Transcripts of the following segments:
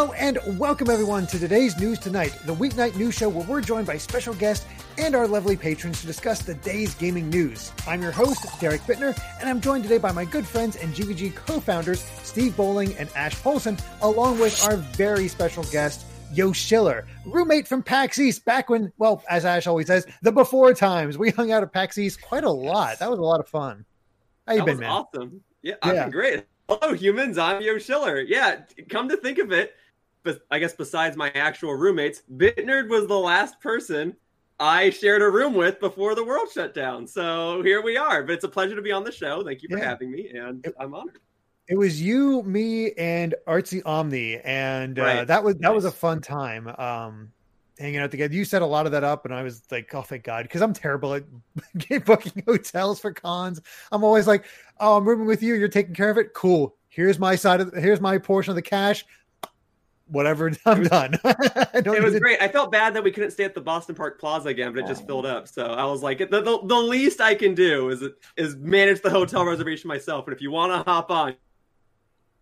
Hello and welcome everyone to today's News Tonight, the weeknight news show where we're joined by special guests and our lovely patrons to discuss the day's gaming news. I'm your host, Derek Bittner, and I'm joined today by my good friends and GVG co-founders, Steve Bowling and Ash Polson, along with our very special guest, Yo Schiller, roommate from PAX East back when, well, as Ash always says, the before times. We hung out at PAX East quite a lot. That was a lot of fun. How you that been, man? awesome. Yeah, I've Yeah. been great. Hello, humans. I'm Yo Schiller. Yeah, come to think of it, but I guess besides my actual roommates, Bitnerd was the last person I shared a room with before the world shut down. So here we are. But it's a pleasure to be on the show. Thank you for Yeah. having me, and It- I'm honored. It was you, me, and Artsy Omni, and uh, Right. that was that was a fun time. Um, hanging out together. You set a lot of that up, and I was like, "Oh, thank God," because I'm terrible at booking hotels for cons. I'm always like, "Oh, I'm rooming with you. You're taking care of it. Cool. Here's my side of. Here's my portion of the cash. Whatever. I'm done. I don't It was to- great. I felt bad that we couldn't stay at the Boston Park Plaza again, but it just filled up. So I was like, the, the, the least I can do is is manage the hotel reservation myself. And if you want to hop on,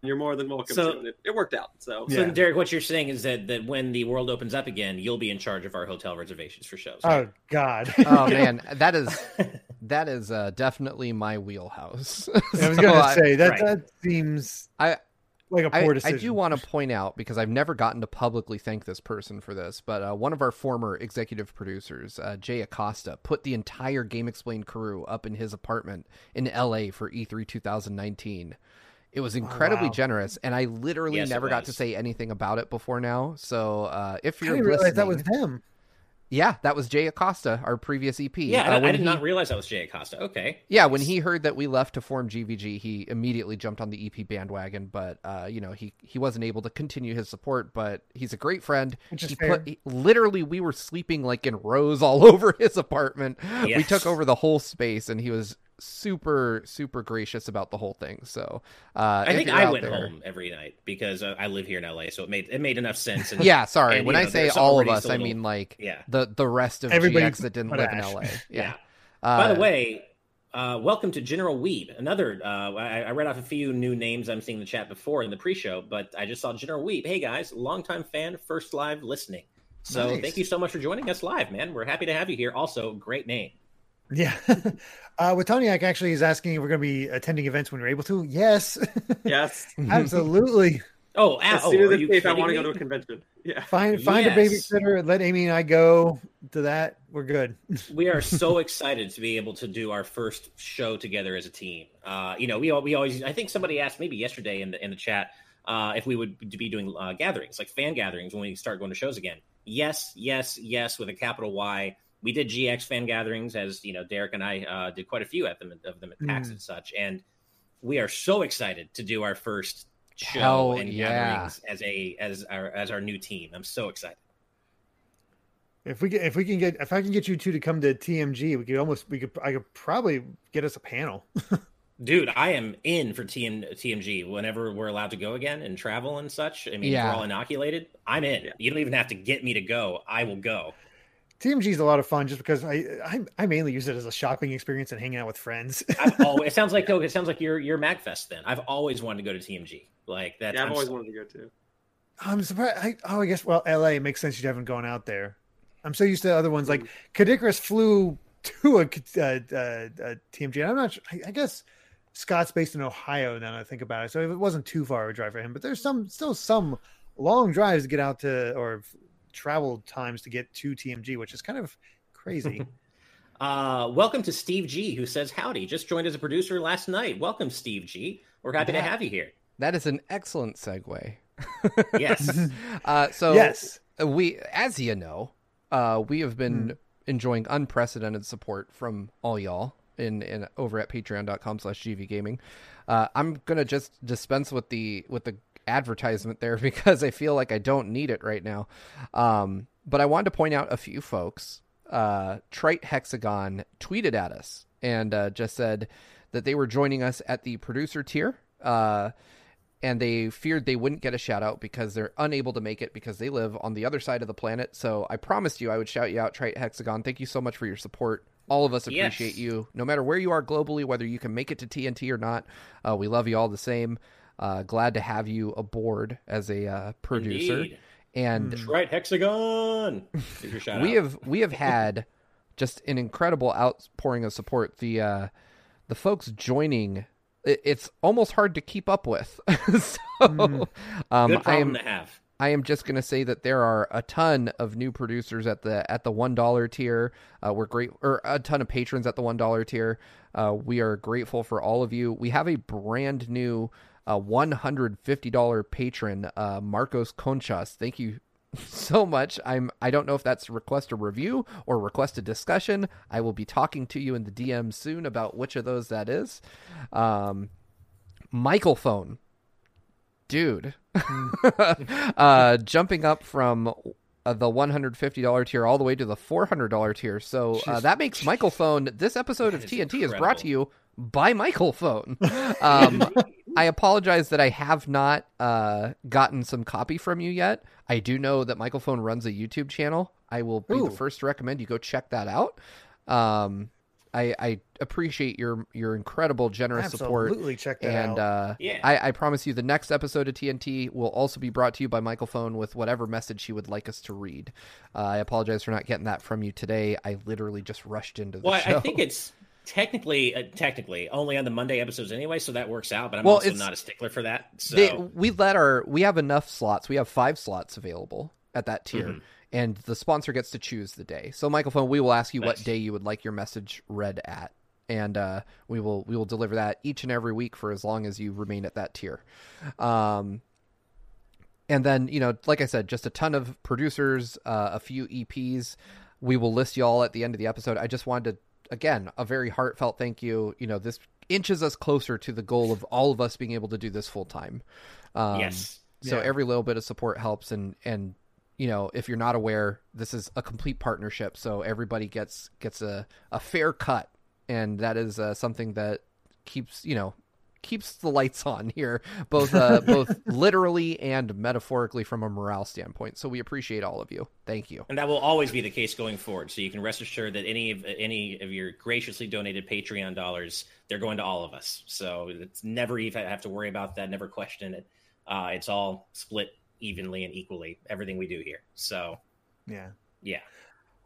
you're more than welcome So- to. It, it worked out. So So, Derek, what you're saying is that, that when the world opens up again, you'll be in charge of our hotel reservations for shows. Oh God. Oh man, that is that is uh, definitely my wheelhouse. I was So gonna I- say that right. that seems I- like a I, poor I decision. do want to point out because I've never gotten to publicly thank this person for this, but uh, one of our former executive producers, uh, Jay Acosta, put the entire GameXplain crew up in his apartment in LA for E E3 2019. It was incredibly wow. generous, and I literally Yes, never got to say anything about it before now. So uh, if you're didn't realize that was listening- them. Yeah, that was Jay Acosta, our previous EP. Yeah, Uh, I, I did he- not realize that was Jay Acosta. Okay. Yeah, when he heard that we left to form GVG, he immediately jumped on the EP bandwagon. But uh, you know, he he wasn't able to continue his support. But he's a great friend. Which is he fair. he- literally, we were sleeping like in rows all over his apartment. We took over the whole space, and he was super super gracious about the whole thing. So uh, I think I went there- home every night because uh, I live here in LA, so it made it made enough sense. And, Yeah, sorry. and, when you I say all of us, a I little- mean like yeah, the the rest of Everybody GX that didn't but live in LA. yeah. Yeah. By Uh, the way, uh, welcome to General Weeb. Another, uh, I, I read off a few new names I'm seeing in the chat before in the pre-show, but I just saw General Weeb. Hey guys, longtime fan, first live listening. So Nice. thank you so much for joining us live, man. We're happy to have you here. Also, great name. Yeah. Uh, Wataniak actually is asking if we're going to be attending events when we're able to. Yes, yes, absolutely. Oh, as soon as are it's safe, I want to go to a convention. Yeah. Find find a babysitter and let Amy and I go to that. We're good. we are so excited to be able to do our first show together as a team. Uh, you know, we al- we always. I think somebody asked maybe yesterday in the in the chat uh, if we would be doing uh, gatherings, like fan gatherings, when we start going to shows again. Yes, yes, yes, with a capital Y. We did GX fan gatherings, as you know, Derek and I uh, did quite a few at them of them at PAX Mm. and such, and we are so excited to do our first show Hell and yeah. gatherings as a as our as our new team. I'm so excited. If we get if we can get if I can get you two to come to TMG, we could almost we could I could probably get us a panel. Dude, I am in for TM, TMG whenever we're allowed to go again and travel and such. I mean, if Yeah. we're all inoculated. I'm in. You don't even have to get me to go. I will go. TMG is a lot of fun just because I, I I mainly use it as a shopping experience and hanging out with friends. I've always. It sounds like though. It sounds like you're you're Magfest. Then I've always wanted to go to TMG. Like that's. Yeah, I've I'm always so- wanted to go too. I'm surprised. I, oh, I guess well, LA it makes sense. You haven't gone out there. I'm so used to other ones like Kadikarus flew to a, uh, uh, uh, TMG. I'm not. Sure, I, I guess Scott's based in Ohio. Now that I think about it, so it wasn't too far of a drive for him. But there's some still some long drives to get out to or travel times to get to TMG, which is kind of crazy. Uh, welcome to Steve G, who says howdy. Just joined as a producer last night. Welcome, Steve G. We're happy to have you here. That is an excellent segue. Yes. Uh, so yes, we, as you know, uh, we have been Hmm. enjoying unprecedented support from all y'all in, in over at patreon.com slash gvgaming. Uh, I'm gonna just dispense with the with the advertisement there because I feel like I don't need it right now. Um, but I wanted to point out a few folks. Uh, Trite Hexagon tweeted at us and uh, just said that they were joining us at the producer tier. Uh, and they feared they wouldn't get a shout out because they're unable to make it because they live on the other side of the planet. So I promised you I would shout you out, Trite Hexagon. Thank you so much for your support. All of us appreciate Yes. you, no matter where you are globally, whether you can make it to TNT or not. Uh, we love you all the same. Uh, glad to have you aboard as a uh, producer. Indeed. And That's right, Hexagon. Your shout we out. have we have had just an incredible outpouring of support. The uh, the folks joining, it, it's almost hard to keep up with. so, Mm. um, Good I am to have. I am just going to say that there are a ton of new producers at the at the one dollar tier. Uh, we're great, or a ton of patrons at the one dollar tier. Uh, we are grateful for all of you. We have a brand new one hundred fifty dollar patron, uh, Marcos Conchas. Thank you so much. I'm I don't know if that's request a review or request a discussion. I will be talking to you in the DM soon about which of those that is. Um, Michael phone dude uh jumping up from uh, the $150 tier all the way to the $400 tier so uh, that makes michael phone this episode of is tnt is brought to you by michael phone um i apologize that i have not uh gotten some copy from you yet i do know that michael phone runs a youtube channel i will be Ooh. the first to recommend you go check that out um I, I appreciate your your incredible generous support Absolutely check that and out. uh, Yeah. I, I promise you the next episode of TNT will also be brought to you by Michael Phone with whatever message he would like us to read. Uh, I apologize for not getting that from you today. I literally just rushed into the Well, I- show. I think it's technically uh, technically only on the Monday episodes anyway, so that works out. But I'm Well, also not a stickler for that. So They- we let our we have enough slots. We have five slots available at that tier, Mhm. and the sponsor gets to choose the day. So, Michael Phone, we will ask you what day you would like your message read at, and uh, we will we will deliver that each and every week for as long as you remain at that tier. Um, and then you know, like I said, just a ton of producers, uh, a few EPs. We will list you all at the end of the episode. I just wanted to again a very heartfelt thank you. You know, this inches us closer to the goal of all of us being able to do this full time. Um, yes, so Yeah. every little bit of support helps, and and you know if you're not aware, this is a complete partnership. So everybody gets gets a a fair cut, and that is uh, something that keeps you know keeps the lights on here, both uh, both literally and metaphorically from a morale standpoint. So we appreciate all of you. Thank you. and that will always be the case going forward. So you can rest assured that any of any of your graciously donated Patreon dollars, they're going to all of us. So it's never even have to worry about that. Never question it. Uh, it's all split evenly and equally. Everything we do here. So yeah. yeah.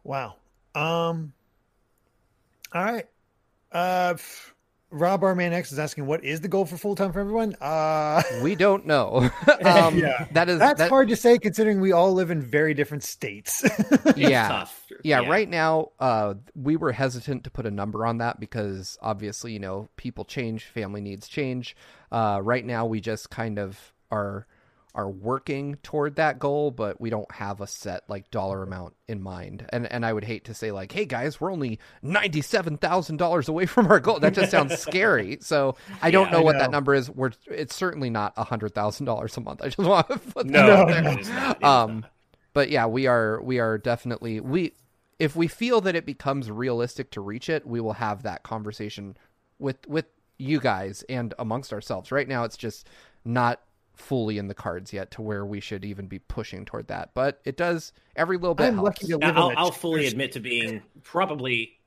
Wow. Um. All right. Uh, f- Rob Barman X is asking, "What is the goal for full time for everyone?" Uh, We don't know. um, Yeah. That is that's that, hard to say considering we all live in very different states. It's Yeah. tough. yeah, right now uh we were hesitant to put a number on that because obviously you know people change family needs change uh right now we just kind of are are working toward that goal but we don't have a set like dollar amount in mind and and i would hate to say like hey guys we're only $97000 away from our goal that just sounds scary so i don't Yeah, know I what know. that number is we're it's certainly not $100000 a month i just want to put that No, out there. not. Um, but yeah, we are we are definitely we if we feel that it becomes realistic to reach it, we will have that conversation with with you guys and amongst ourselves. Right now it's just not fully in the cards yet to where we should even be pushing toward that. But it does every little bit I'm helps. lucky to live I'll, on a I'll fully admit to being probably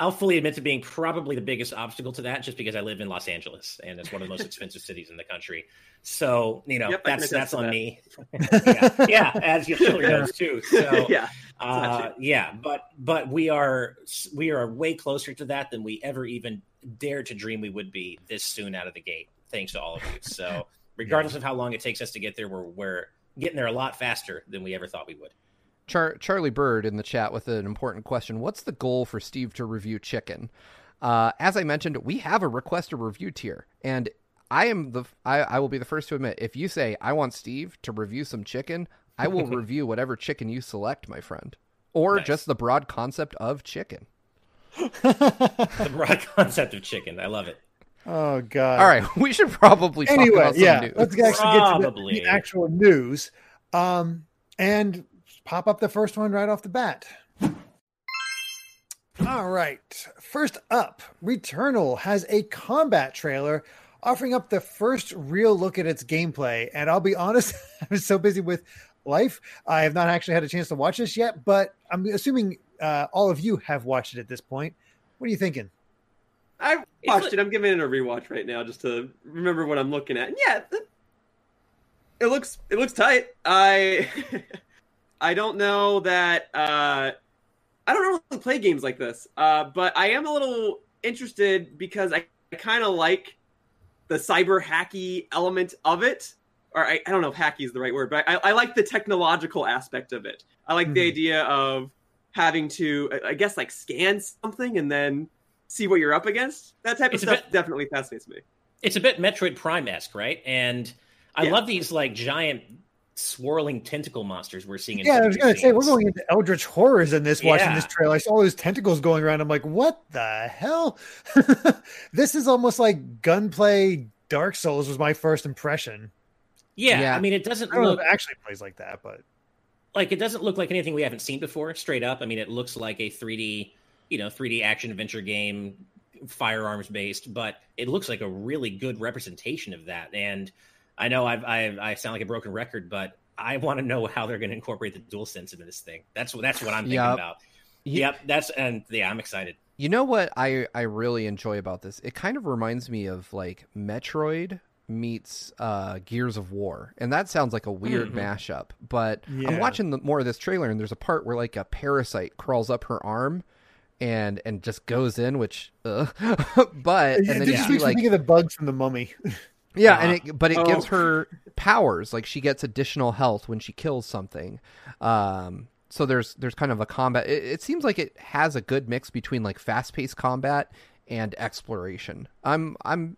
I'll fully admit to being probably the biggest obstacle to that just because I live in Los Angeles and it's one of the most expensive cities in the country. So, you know, Yep, that's that's on that. me. yeah, yeah, as your children knows too. So yeah. uh, yeah, but but we are we are way closer to that than we ever even dared to dream we would be this soon out of the gate. Thanks to all of you. So regardless of how long it takes us to get there, we're we're getting there a lot faster than we ever thought we would. Char- Charlie Bird in the chat with an important question. What's the goal for Steve to review chicken? Uh, as I mentioned, we have a request a review tier, and I am the I, I will be the first to admit if you say I want Steve to review some chicken, I will review whatever chicken you select, my friend, or Nice. just the broad concept of chicken. The broad concept of chicken, I love it. Oh God. All right, we should probably talk Anyway, about some yeah. news. Let's actually get to the, the actual news. Um, and pop up the first one right off the bat. All right. First up, Returnal has a combat trailer offering up the first real look at its gameplay. And I'll be honest, I was so busy with life, I have not actually had a chance to watch this yet, but I'm assuming uh, all of you have watched it at this point. What are you thinking? I watched like- it. I'm giving it a rewatch right now just to remember what I'm looking at. And yeah, it, looks it looks tight. I I don't know that uh I don't really play games like this. Uh but I am a little interested because I, I kind of like the cyber hacky element of it. Or I, I don't know if hacky is the right word, but I, I like the technological aspect of it. I like the Mhm. idea of having to, I guess, like scan something and then see what you're up against. That type of It's a stuff bit- definitely fascinates me. It's a bit Metroid Prime esque, right? And I Yeah. love these like giant swirling tentacle monsters we're seeing. In Yeah, I was gonna say we're going into Eldritch horrors in this. Watching this trailer, I saw all those tentacles going around. I'm like, what the hell? this is almost like gunplay. Dark Souls was my first impression. Yeah, Yeah. I mean, it doesn't I don't know look if it actually plays like that, but like it doesn't look like anything we haven't seen before. Straight up, I mean, it looks like a 3D, you know, 3D action adventure game, firearms based, but it looks like a really good representation of that. And I know I've, I've I sound like a broken record, but I want to know how they're going to incorporate the DualSense into this thing. That's what that's what I'm thinking Yep. about. Ye- Yep, that's and yeah, I'm excited. You know what I I really enjoy about this? It kind of reminds me of like Metroid meets uh Gears of War. And that sounds like a weird Mhm. mashup, but I'm watching the, more of this trailer and there's a part where like a parasite crawls up her arm and and just goes in which uh, but and then you just see makes me like think of the bugs from the Mummy. yeah, Uh-huh. and it but it Oh. gives her powers. Like she gets additional health when she kills something. Um, so there's there's kind of a combat. It, it seems like it has a good mix between like fast paced combat and exploration. I'm I'm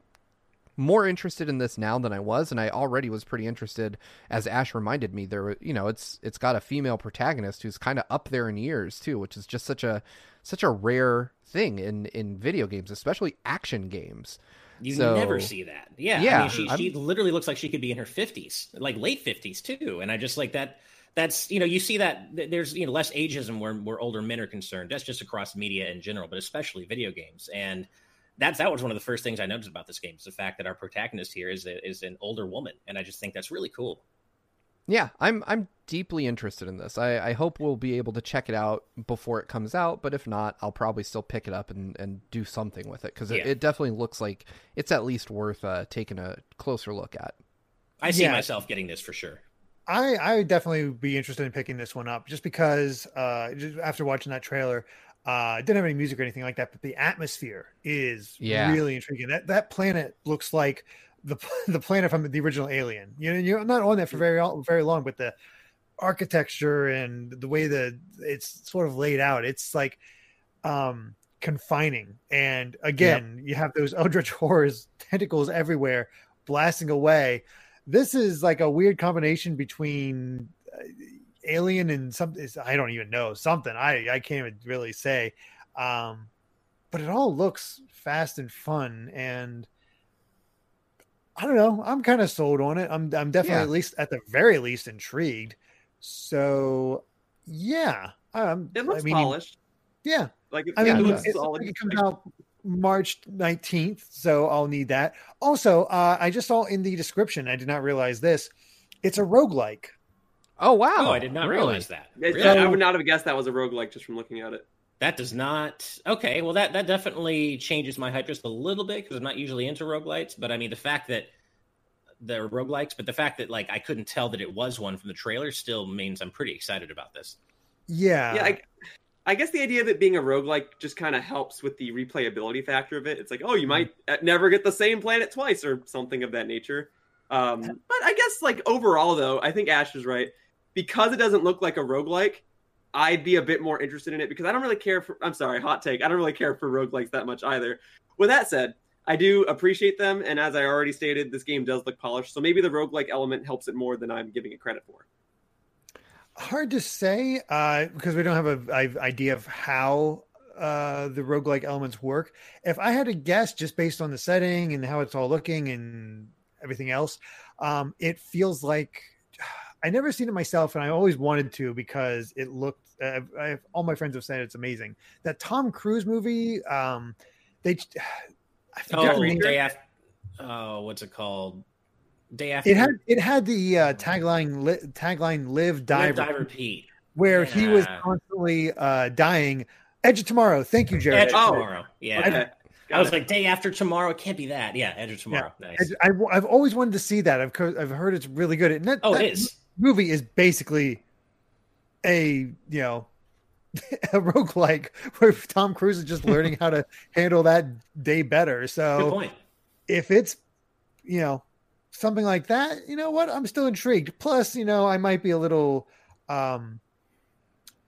more interested in this now than I was, and I already was pretty interested. As Ash reminded me, there you know it's it's got a female protagonist who's kind of up there in years too, which is just such a such a rare thing in in video games, especially action games. You So- never see that. Yeah. I Yeah, mean, she, I'm- she literally looks like she could be in her 50s, like late 50s too. And I just like that. That's, you know, you see that th- there's, you know, less ageism where, where older men are concerned. That's just across media in general, but especially video games. And that's, that was one of the first things I noticed about this game is the fact that our protagonist here is, a, is an older woman. And I just think that's really cool. Yeah, I'm I'm deeply interested in this. I, I hope we'll be able to check it out before it comes out, but if not, I'll probably still pick it up and, and do something with it because it, Yeah. it definitely looks like it's at least worth uh, taking a closer look at. I see Yeah. myself getting this for sure. I I would definitely be interested in picking this one up just because uh just after watching that trailer, uh it didn't have any music or anything like that, but the atmosphere is Yeah. really intriguing. That that planet looks like the the planet from the original Alien. You know, you're not on that for very very long, but the architecture and the way that it's sort of laid out, it's like um confining. And again, you have those Eldritch horrors tentacles everywhere blasting away. This is like a weird combination between uh, Alien and something. I don't even know something. I I can't even really say. Um, but it all looks fast and fun, and I don't know. I'm kind of sold on it. I'm I'm definitely Yeah. at least at the very least intrigued. So yeah, um, It looks I mean, polished. Yeah, Like it, I mean, it it, looks looks solid. it comes out March 19th, so I'll need that. Also, uh, I just saw in the description, I did not realize this. It's a roguelike. Oh wow! Oh, I did not really? realize that. It- Really? I would not have guessed that was a roguelike just from looking at it. That does not. Okay, well that that definitely changes my hype just a little bit because I'm not usually into roguelites. But I mean, the fact that they're roguelikes, but the fact that like I couldn't tell that it was one from the trailer still means I'm pretty excited about this. Yeah. yeah, I, I guess the idea of it being a roguelike just kind of helps with the replayability factor of it. It's like, oh, you might uh, never get the same planet twice or something of that nature. Um, but I guess, like, overall, though, I think Ash is right. Because it doesn't look like a roguelike, I'd be a bit more interested in it because I don't really care for, I'm sorry, hot take. I don't really care for roguelikes that much either. With that said, I do appreciate them. And as I already stated, this game does look polished. So maybe the roguelike element helps it more than I'm giving it credit for. Hard to say uh, because we don't have a, a idea of how uh, the roguelike elements work. If I had to guess just based on the setting and how it's all looking and everything else, um, it feels like I never seen it myself, and I always wanted to because it looked. Uh, I, all my friends have said it's amazing. That Tom Cruise movie, um, they. I Oh, the day after. Oh, what's it called? Day after. It had it had the uh, tagline li- tagline "Live, Die, Live, Die, Repeat," repeat. where he was constantly uh, dying. Edge of Tomorrow. Thank you, Jared. Edge Oh. tomorrow. Yeah. Okay. I was like, day after tomorrow. It can't be that. Yeah, Edge of Tomorrow. Yeah. Nice. I, have always wanted to see that. I've I've heard it's really good. And that, oh, that it is. Movie is basically a you know a roguelike where Tom Cruise is just learning how to handle that day better. So if it's you know something like that, you know what? I'm still intrigued. Plus, you know, I might be a little um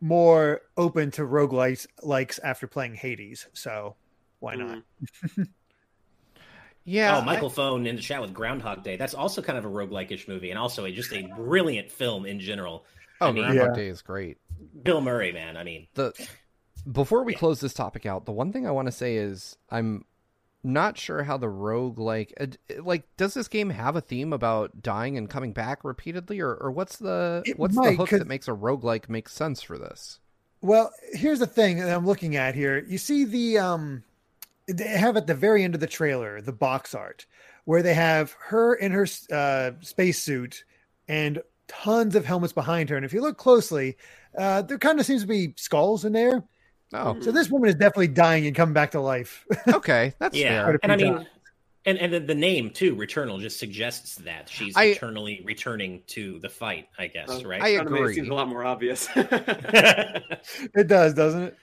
more open to roguelikes likes after playing Hades. So why not? Yeah. Oh, Michael I... Phone in the chat with Groundhog Day. That's also kind of a roguelike-ish movie and also a, just a brilliant film in general. Oh, I mean, Groundhog yeah. Day is great. Bill Murray, man. I mean, the before we yeah. close this topic out, the one thing I want to say is I'm not sure how the rogue like like does this game have a theme about dying and coming back repeatedly or, or what's the it what's might, the hook that makes a rogue like make sense for this well here's the thing that i'm looking at here you see the um they have at the very end of the trailer the box art where they have her in her uh, spacesuit and tons of helmets behind her and if you look closely uh, there kind of seems to be skulls in there Oh, so this woman is definitely dying and coming back to life. okay, that's yeah. Fair. And I mean, and and the, the, name too, Returnal, just suggests that she's I, eternally returning to the fight. I guess, uh, right? I agree. It seems a lot more obvious. it does, doesn't it?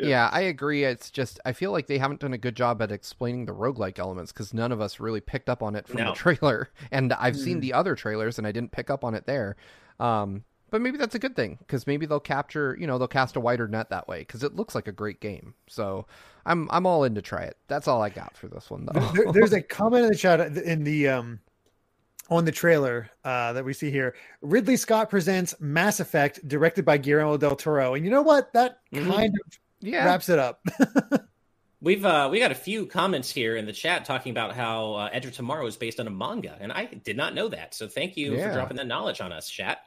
Yeah. yeah. I agree. It's just I feel like they haven't done a good job at explaining the roguelike elements because none of us really picked up on it from no. the trailer. And I've mm. seen the other trailers and I didn't pick up on it there. Um, but maybe that's a good thing because maybe they'll capture, you know, they'll cast a wider net that way because it looks like a great game. So I'm I'm all in to try it. That's all I got for this one though. there, there's a comment in the chat in the um on the trailer uh, that we see here. Ridley Scott presents Mass Effect, directed by Guillermo del Toro, and you know what? That mm-hmm. kind of yeah. wraps it up. We've uh, we got a few comments here in the chat talking about how uh, Edge of Tomorrow is based on a manga, and I did not know that. So thank you yeah. for dropping that knowledge on us, chat.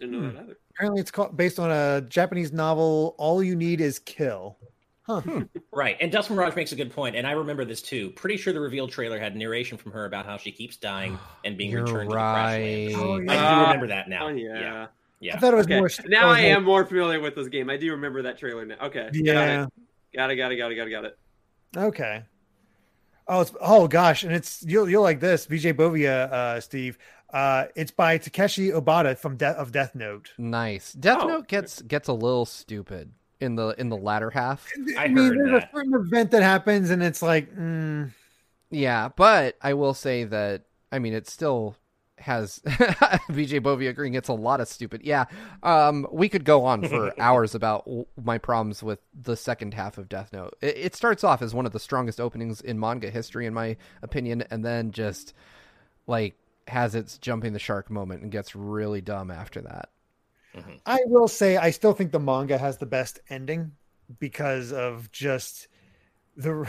Didn't know hmm. that either. Apparently, it's called, based on a Japanese novel. All you need is kill. Huh. Hmm. Right. And Dustin Mirage makes a good point, and I remember this too. Pretty sure the reveal trailer had narration from her about how she keeps dying and being You're returned right. to the crash Oh, yeah. I do remember that now. Oh, yeah. yeah. Yeah. I thought it was okay. more. Now I am more familiar with this game. I do remember that trailer now. Okay. Yeah. Got it. Got it. Got it. Got it. Got it. Okay. Oh, it's oh gosh, and it's you'll you'll like this, VJ Bovia, uh, Steve. Uh, it's by Takeshi Obata from De- of Death Note. Nice. Death oh. Note gets gets a little stupid in the in the latter half. I, I mean, there's that. a certain event that happens, and it's like, mm. yeah. But I will say that I mean, it's still has VJ Bovia agreeing it's a lot of stupid. Yeah, um, we could go on for hours about my problems with the second half of Death Note. It, it starts off as one of the strongest openings in manga history, in my opinion, and then just like has its jumping the shark moment and gets really dumb after that. Mm-hmm. I will say I still think the manga has the best ending because of just the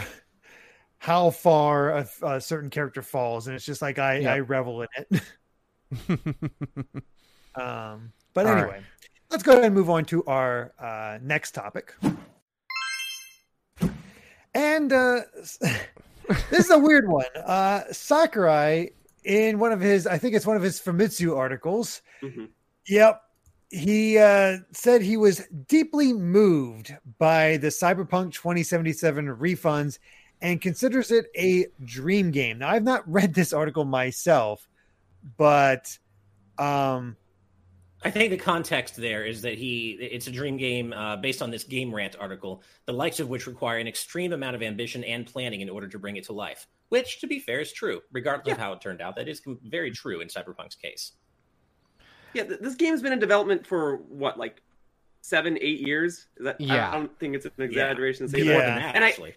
how far a, a certain character falls, and it's just like I, yep. I revel in it. um, but anyway, right. let's go ahead and move on to our uh, next topic. And uh, this is a weird one. Uh, Sakurai in one of his, I think it's one of his Famitsu articles. Mm-hmm. Yep. He uh, said he was deeply moved by the Cyberpunk 2077 refunds and considers it a dream game. Now, I've not read this article myself, but um, I think the context there is that he it's a dream game uh, based on this game rant article, the likes of which require an extreme amount of ambition and planning in order to bring it to life. Which, to be fair, is true, regardless yeah. of how it turned out. That is very true in Cyberpunk's case. Yeah, this game's been in development for what, like seven, eight years? Is that? Yeah, I don't think it's an exaggeration yeah. to say yeah. more than that. And actually, I,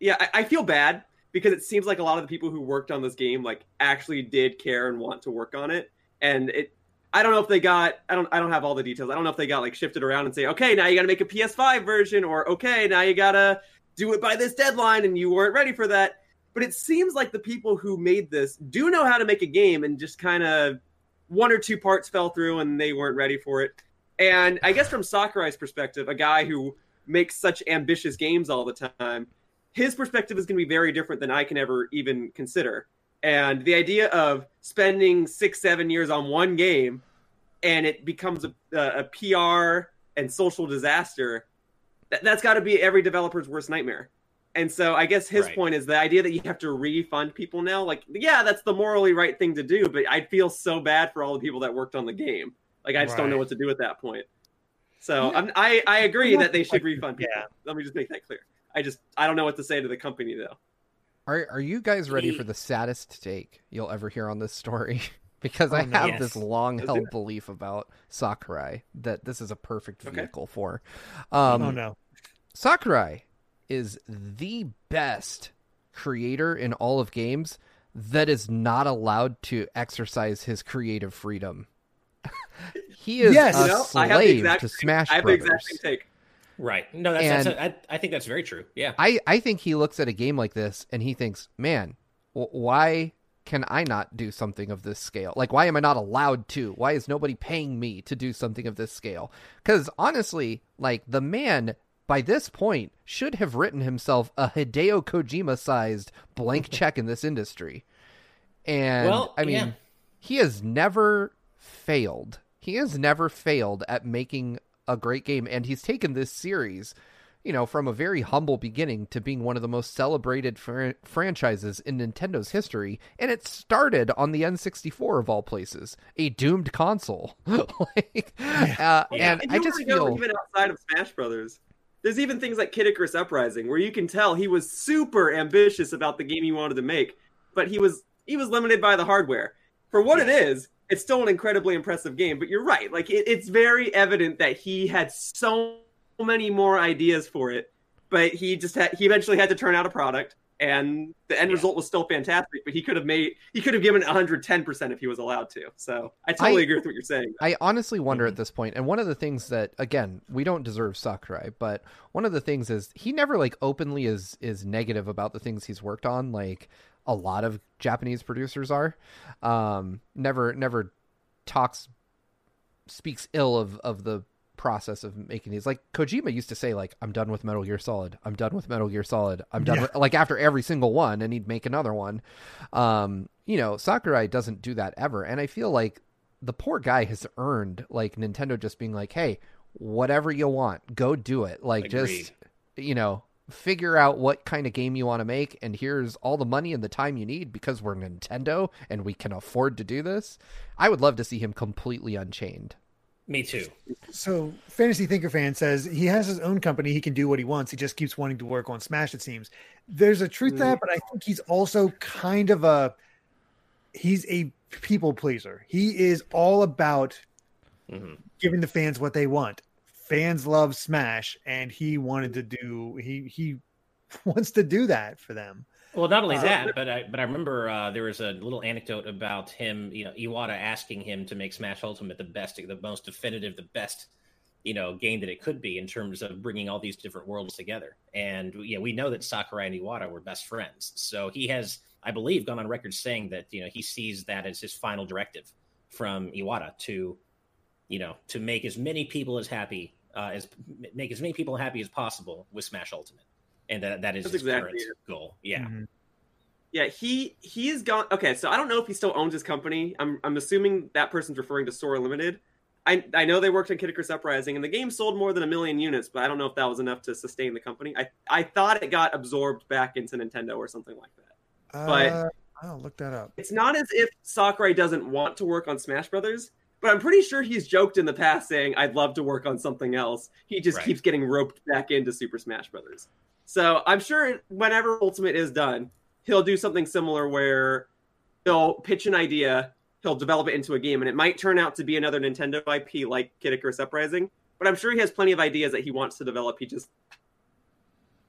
yeah, I, I feel bad because it seems like a lot of the people who worked on this game like actually did care and want to work on it, and it I don't know if they got I don't I don't have all the details. I don't know if they got like shifted around and say, okay, now you got to make a PS5 version, or okay, now you gotta do it by this deadline, and you weren't ready for that. But it seems like the people who made this do know how to make a game, and just kind of one or two parts fell through, and they weren't ready for it. And I guess from Sakurai's perspective, a guy who makes such ambitious games all the time, his perspective is going to be very different than I can ever even consider. And the idea of spending six, seven years on one game and it becomes a, a PR and social disaster, that, that's got to be every developer's worst nightmare. And so I guess his Right. point is the idea that you have to refund people now. Like, yeah, that's the morally right thing to do, but I feel so bad for all the people that worked on the game. Like, I just don't know what to do at that point. So I'm, I I agree I'm that they should refund people. yeah. Let me just make that clear. I just I don't know what to say to the company though. Are are you guys ready for the saddest take you'll ever hear on this story? because I Oh, no. have Yes. this long held belief about Sakurai that this is a perfect Okay. vehicle for. Um, oh no. Sakurai is the best creator in all of games that is not allowed to exercise his creative freedom. he is Yes. a You know, I have the slave exact to same- Smash I have the exact same take. Right. No, that's, And- that's I, I think that's very true. Yeah. I, I think he looks at a game like this and he thinks, man, w- why can I not do something of this scale? Like, why am I not allowed to? Why is nobody paying me to do something of this scale? Because honestly, like, the man by this point should have written himself a Hideo Kojima sized blank check in this industry. And Well, I mean, yeah. he has never failed. He has never failed at making a great game, and he's taken this series, you know, from a very humble beginning to being one of the most celebrated fr- franchises in Nintendo's history. And it started on the N64 of all places, a doomed console. like, uh, Yeah. and And I just wanna feel even outside of Smash Brothers. There's even things like Kid Icarus Uprising, where you can tell he was super ambitious about the game he wanted to make, but he was he was limited by the hardware. For what it is, it's still an incredibly impressive game. But you're right, like it, it's very evident that he had so many more ideas for it, but he just had he eventually had to turn out a product, and the end Yeah. result was still fantastic. But he could have made he could have given 110 percent if he was allowed to. So I totally I- agree with what you're saying. I honestly wonder Mhm. at this point, and one of the things that again we don't deserve Sakurai, but one of the things is he never like openly is is negative about the things he's worked on, like a lot of Japanese producers are. Um, never never talks speaks ill of of the process of making these. Like Kojima used to say, like I'm done with Metal Gear Solid. I'm done with Metal Gear Solid. I'm done Yeah. with like after every single one, and he'd make another one. Um, you know, Sakurai doesn't do that ever, and I feel like the poor guy has earned like Nintendo just being like, hey, whatever you want, go do it. Like Agreed. just you know. Figure out what kind of game you want to make, and here's all the money and the time you need because we're Nintendo and we can afford to do this. I would love to see him completely unchained. Me too. So, Fantasy Thinker fan says he has his own company. He can do what he wants. He just keeps wanting to work on Smash. It seems there's a truth to that, but I think he's also kind of a he's a people pleaser. He is all about hmm giving the fans what they want. Fans love Smash, and he wanted to do he he wants to do that for them. Well, not only Uh, that, but I but I remember uh, there was a little anecdote about him, you know, Iwata asking him to make Smash Ultimate the best, the most definitive, the best, you know, game that it could be in terms of bringing all these different worlds together. And you know, we know that Sakurai and Iwata were best friends, so he has, I believe, gone on record saying that you know he sees that as his final directive from Iwata to, you know, to make as many people as happy uh, as make as many people happy as possible with Smash Ultimate, and that that is That's his exactly current it. goal. Yeah. Mhm. Yeah, he he is gone. Okay, so I don't know if he still owns his company. I'm I'm assuming that person's referring to Sora Limited. I I know they worked on Kid Icarus Uprising, and the game sold more than a million units, but I don't know if that was enough to sustain the company. I I thought it got absorbed back into Nintendo or something like that. But- Uh, I'll look that up. It's not as if Sakurai doesn't want to work on Smash Brothers, but I'm pretty sure he's joked in the past saying I'd love to work on something else. He just Right. keeps getting roped back into Super Smash Brothers. So I'm sure whenever Ultimate is done, he'll do something similar where he'll pitch an idea, he'll develop it into a game, and it might turn out to be another Nintendo IP like Kid Icarus Uprising. But I'm sure he has plenty of ideas that he wants to develop. He just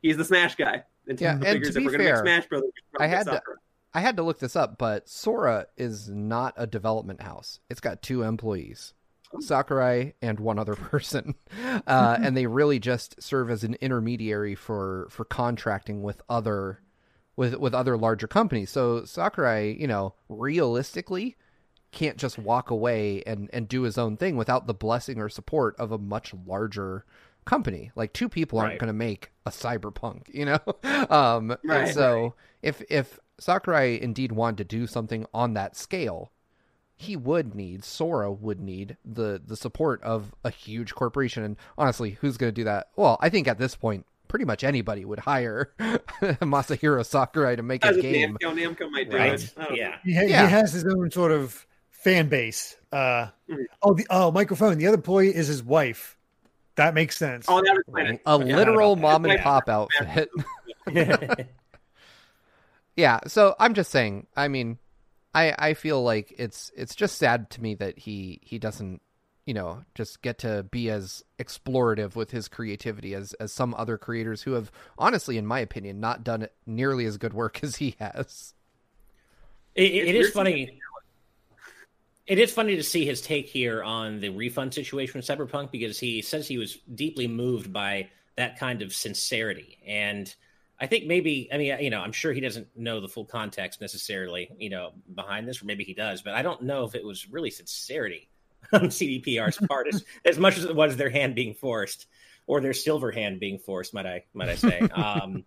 he's the Smash guy. Nintendo Yeah, and figures to if be we're gonna make fair, Smash Brothers, we should probably I had to- Sakurai. I had to look this up, but Sora is not a development house. It's got two employees, Sakurai and one other person, uh, and they really just serve as an intermediary for for contracting with other with with other larger companies. So Sakurai, you know, realistically, can't just walk away and and do his own thing without the blessing or support of a much larger company. Like two people aren't Right. going to make a cyberpunk, you know. um, Right. so if if Sakurai indeed wanted to do something on that scale, he would need Sora would need the the support of a huge corporation. And honestly, who's going to do that? Well, I think at this point, pretty much anybody would hire Masahiro Sakurai to make a As a game. Namco, Namco might do Right. it. I don't know. Yeah. He, ha- Yeah. he has his own sort of fan base. Uh, Mhm. oh, the oh microphone. The other employee is his wife. That makes sense. Oh, that explain it. A Yeah, literal about mom and pop outfit. yeah, so I'm just saying. I mean, I I feel like it's it's just sad to me that he he doesn't you know just get to be as explorative with his creativity as as some other creators who have honestly, in my opinion, not done nearly as good work as he has. It, It's it weird is to funny. It is funny to see his take here on the refund situation with Cyberpunk because he says he was deeply moved by that kind of sincerity. And I think maybe, I mean, you know, I'm sure he doesn't know the full context necessarily, you know, behind this, or maybe he does, but I don't know if it was really sincerity on CDPR's part as, as much as it was their hand being forced or their silver hand being forced, might I, might I say. Um,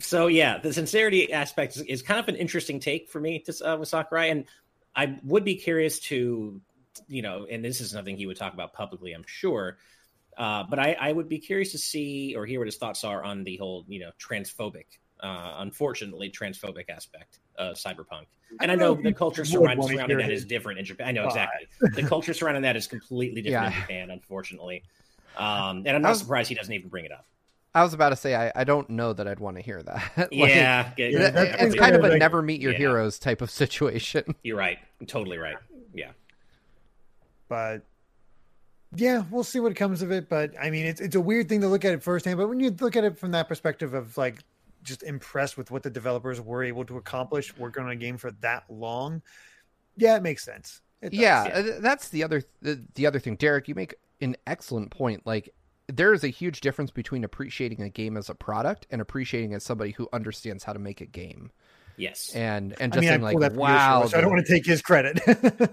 so yeah, the sincerity aspect is, is kind of an interesting take for me to, uh, with Sakurai, and I would be curious to, you know, and this is something he would talk about publicly, I'm sure. Uh, but I, I would be curious to see or hear what his thoughts are on the whole, you know, transphobic, uh, unfortunately transphobic aspect of cyberpunk. And I know the culture surrounding, wanna surrounding hear that is different in Japan. I know exactly. the culture surrounding that is completely different in Japan, unfortunately. Um, and I'm not was- surprised he doesn't even bring it up. I was about to say I, I don't know that I'd want to hear that. Like, yeah, Yeah, it- it's what kind of a like- never meet your Yeah. heroes type of situation. you're right. Totally right. Yeah. but yeah, we'll see what comes of it. But I mean, it's it's a weird thing to look at it firsthand. But when you look at it from that perspective of like just impressed with what the developers were able to accomplish working on a game for that long, yeah, it makes sense. It does. yeah, yeah. uh, that's the other the, the other thing derek you make an excellent point like there is a huge difference between appreciating a game as a product and appreciating as somebody who understands how to make a game Yes. and and just mean, I saying pulled like wow Yoshiro, so I don't want to take his credit.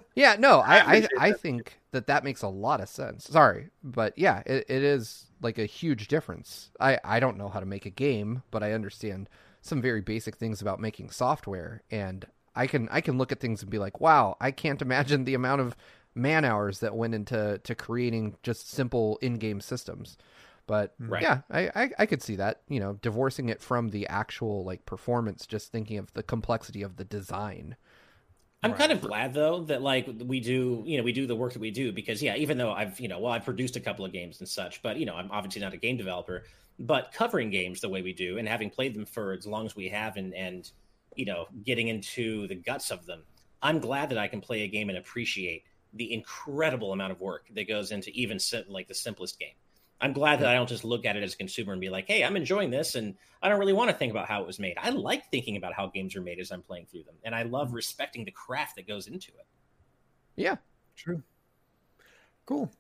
yeah no I i I, appreciate I that. think that that makes a lot of sense sorry but yeah it, it is like a huge difference i i don't know how to make a game but i understand some very basic things about making software and i can i can look at things and be like wow i can't imagine the amount of man hours that went into to creating just simple in-game systems but Right. yeah I, I i could see that you know divorcing it from the actual like performance just thinking of the complexity of the design I'm kind of glad though that like we do, you know, we do the work that we do because yeah, even though I've, you know, well, I've produced a couple of games and such, but you know, I'm obviously not a game developer, but covering games the way we do and having played them for as long as we have and and you know, getting into the guts of them, I'm glad that I can play a game and appreciate the incredible amount of work that goes into even like the simplest game. I'm glad that I don't just look at it as a consumer and be like, "Hey, I'm enjoying this," and I don't really want to think about how it was made. I like thinking about how games are made as I'm playing through them, and I love respecting the craft that goes into it. yeah True. Cool.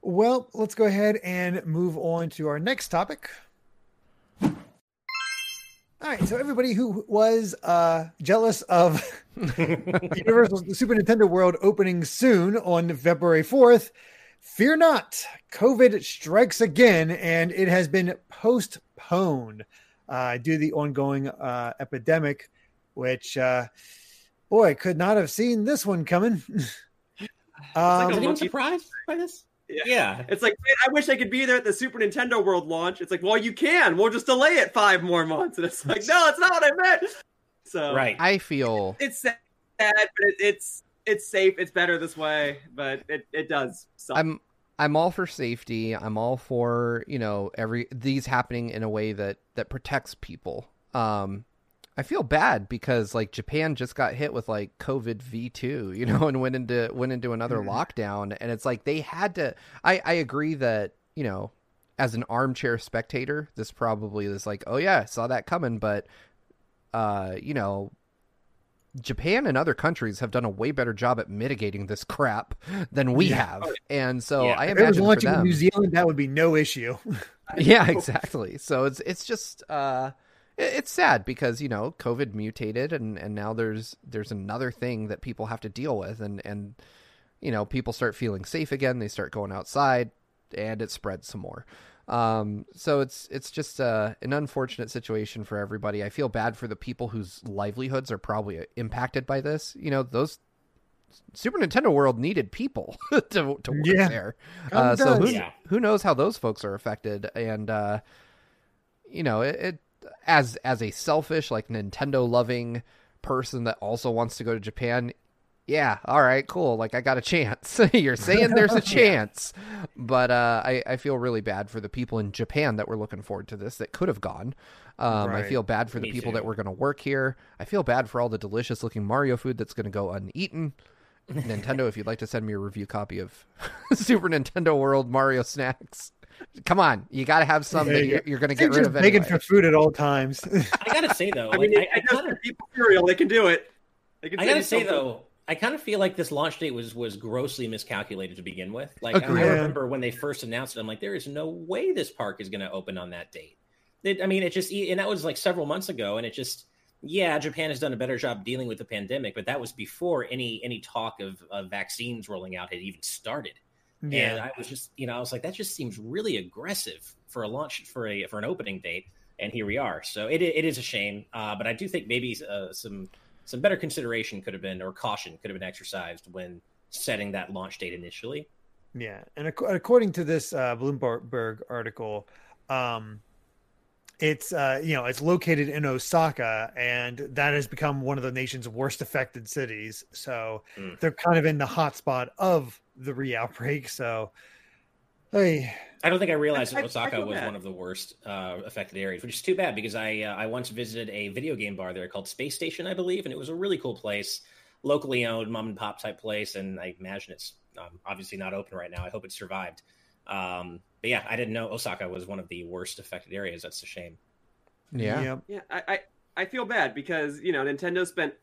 Well, let's go ahead and move on to our next topic. All right, so everybody who was uh, jealous of Universal the Super Nintendo World opening soon on February 4th, fear not. COVID strikes again, and it has been postponed uh, due to the ongoing uh, epidemic, which, uh, boy, could not have seen this one coming. like um, a Is anyone surprised by this? Yeah. Yeah. It's like, man, I wish I could be there at the Super Nintendo World launch. It's like, well, you can. We'll just delay it five more months. And it's like, no, that's not what I meant. So Right. i feel it's sad, but it's it's safe. It's better this way, but it, it does. Suck. I'm I'm all for safety. I'm all for you know every these happening in a way that that protects people. Um, I feel bad because like Japan just got hit with like COVID V two, you know, and went into went into another Mhm. lockdown, and it's like they had to. I I agree that you know, as an armchair spectator, this probably is like, oh yeah, saw that coming, but uh, you know. Japan and other countries have done a way better job at mitigating this crap than we Yeah. have, and so Yeah. I if it was imagine for launching in them, New Zealand, that would be no issue. yeah exactly so it's it's just uh it- it's sad because you know covid mutated and and now there's there's another thing that people have to deal with and and you know people start feeling safe again they start going outside and it spreads some more um so it's it's just uh an unfortunate situation for everybody i feel bad for the people whose livelihoods are probably impacted by this you know those super nintendo world needed people to to work Yeah. there uh, so who. Yeah. who knows how those folks are affected and uh you know, it, it as as a selfish like Nintendo loving person that also wants to go to Japan, yeah, all right, cool. Like I got a chance. You're saying there's a chance, but uh, I I feel really bad for the people in Japan that were looking forward to this that could have gone. Um, I feel bad for the people too. that were going to work here. I feel bad for all the delicious looking Mario food that's going to go uneaten. Nintendo, if you'd like to send me a review copy of Super Nintendo World Mario snacks, come on, you got to have some There that you you're, you're going to They're get rid just of begging anyway. for food at all times. I gotta say though, I mean, like, it, I, I it does kinda- people cereal. They can do it. They can I gotta say something. though, I kind of feel like this launch date was was grossly miscalculated to begin with. Like I, Agreed. I remember when they first announced it, I'm like, there is no way this park is going to open on that date. It, I mean, it just and that was like several months ago, and it just yeah, Japan has done a better job dealing with the pandemic, but that was before any any talk of, of vaccines rolling out had even started. And yeah, I was just, you know, I was like, that just seems really aggressive for a launch for a for an opening date. And here we are. So it it is a shame, uh, but I do think maybe uh, some some better consideration could have been or caution could have been exercised when setting that launch date initially. yeah. And ac- according to this uh, Bloomberg article, um, it's uh, you know it's located in Osaka, and that has become one of the nation's worst affected cities. So Mm. they're kind of in the hot spot of the re-outbreak. So, hey, I don't think I realized I- I- that Osaka was bad. one of the worst uh, affected areas, which is too bad because I uh, I once visited a video game bar there called Space Station, I believe, and it was a really cool place, locally owned, mom and pop type place, and I imagine it's um, obviously not open right now. I hope it survived. Um, but yeah, I didn't know Osaka was one of the worst affected areas. That's a shame. Yeah. yep. Yeah, I, I I feel bad because you know Nintendo spent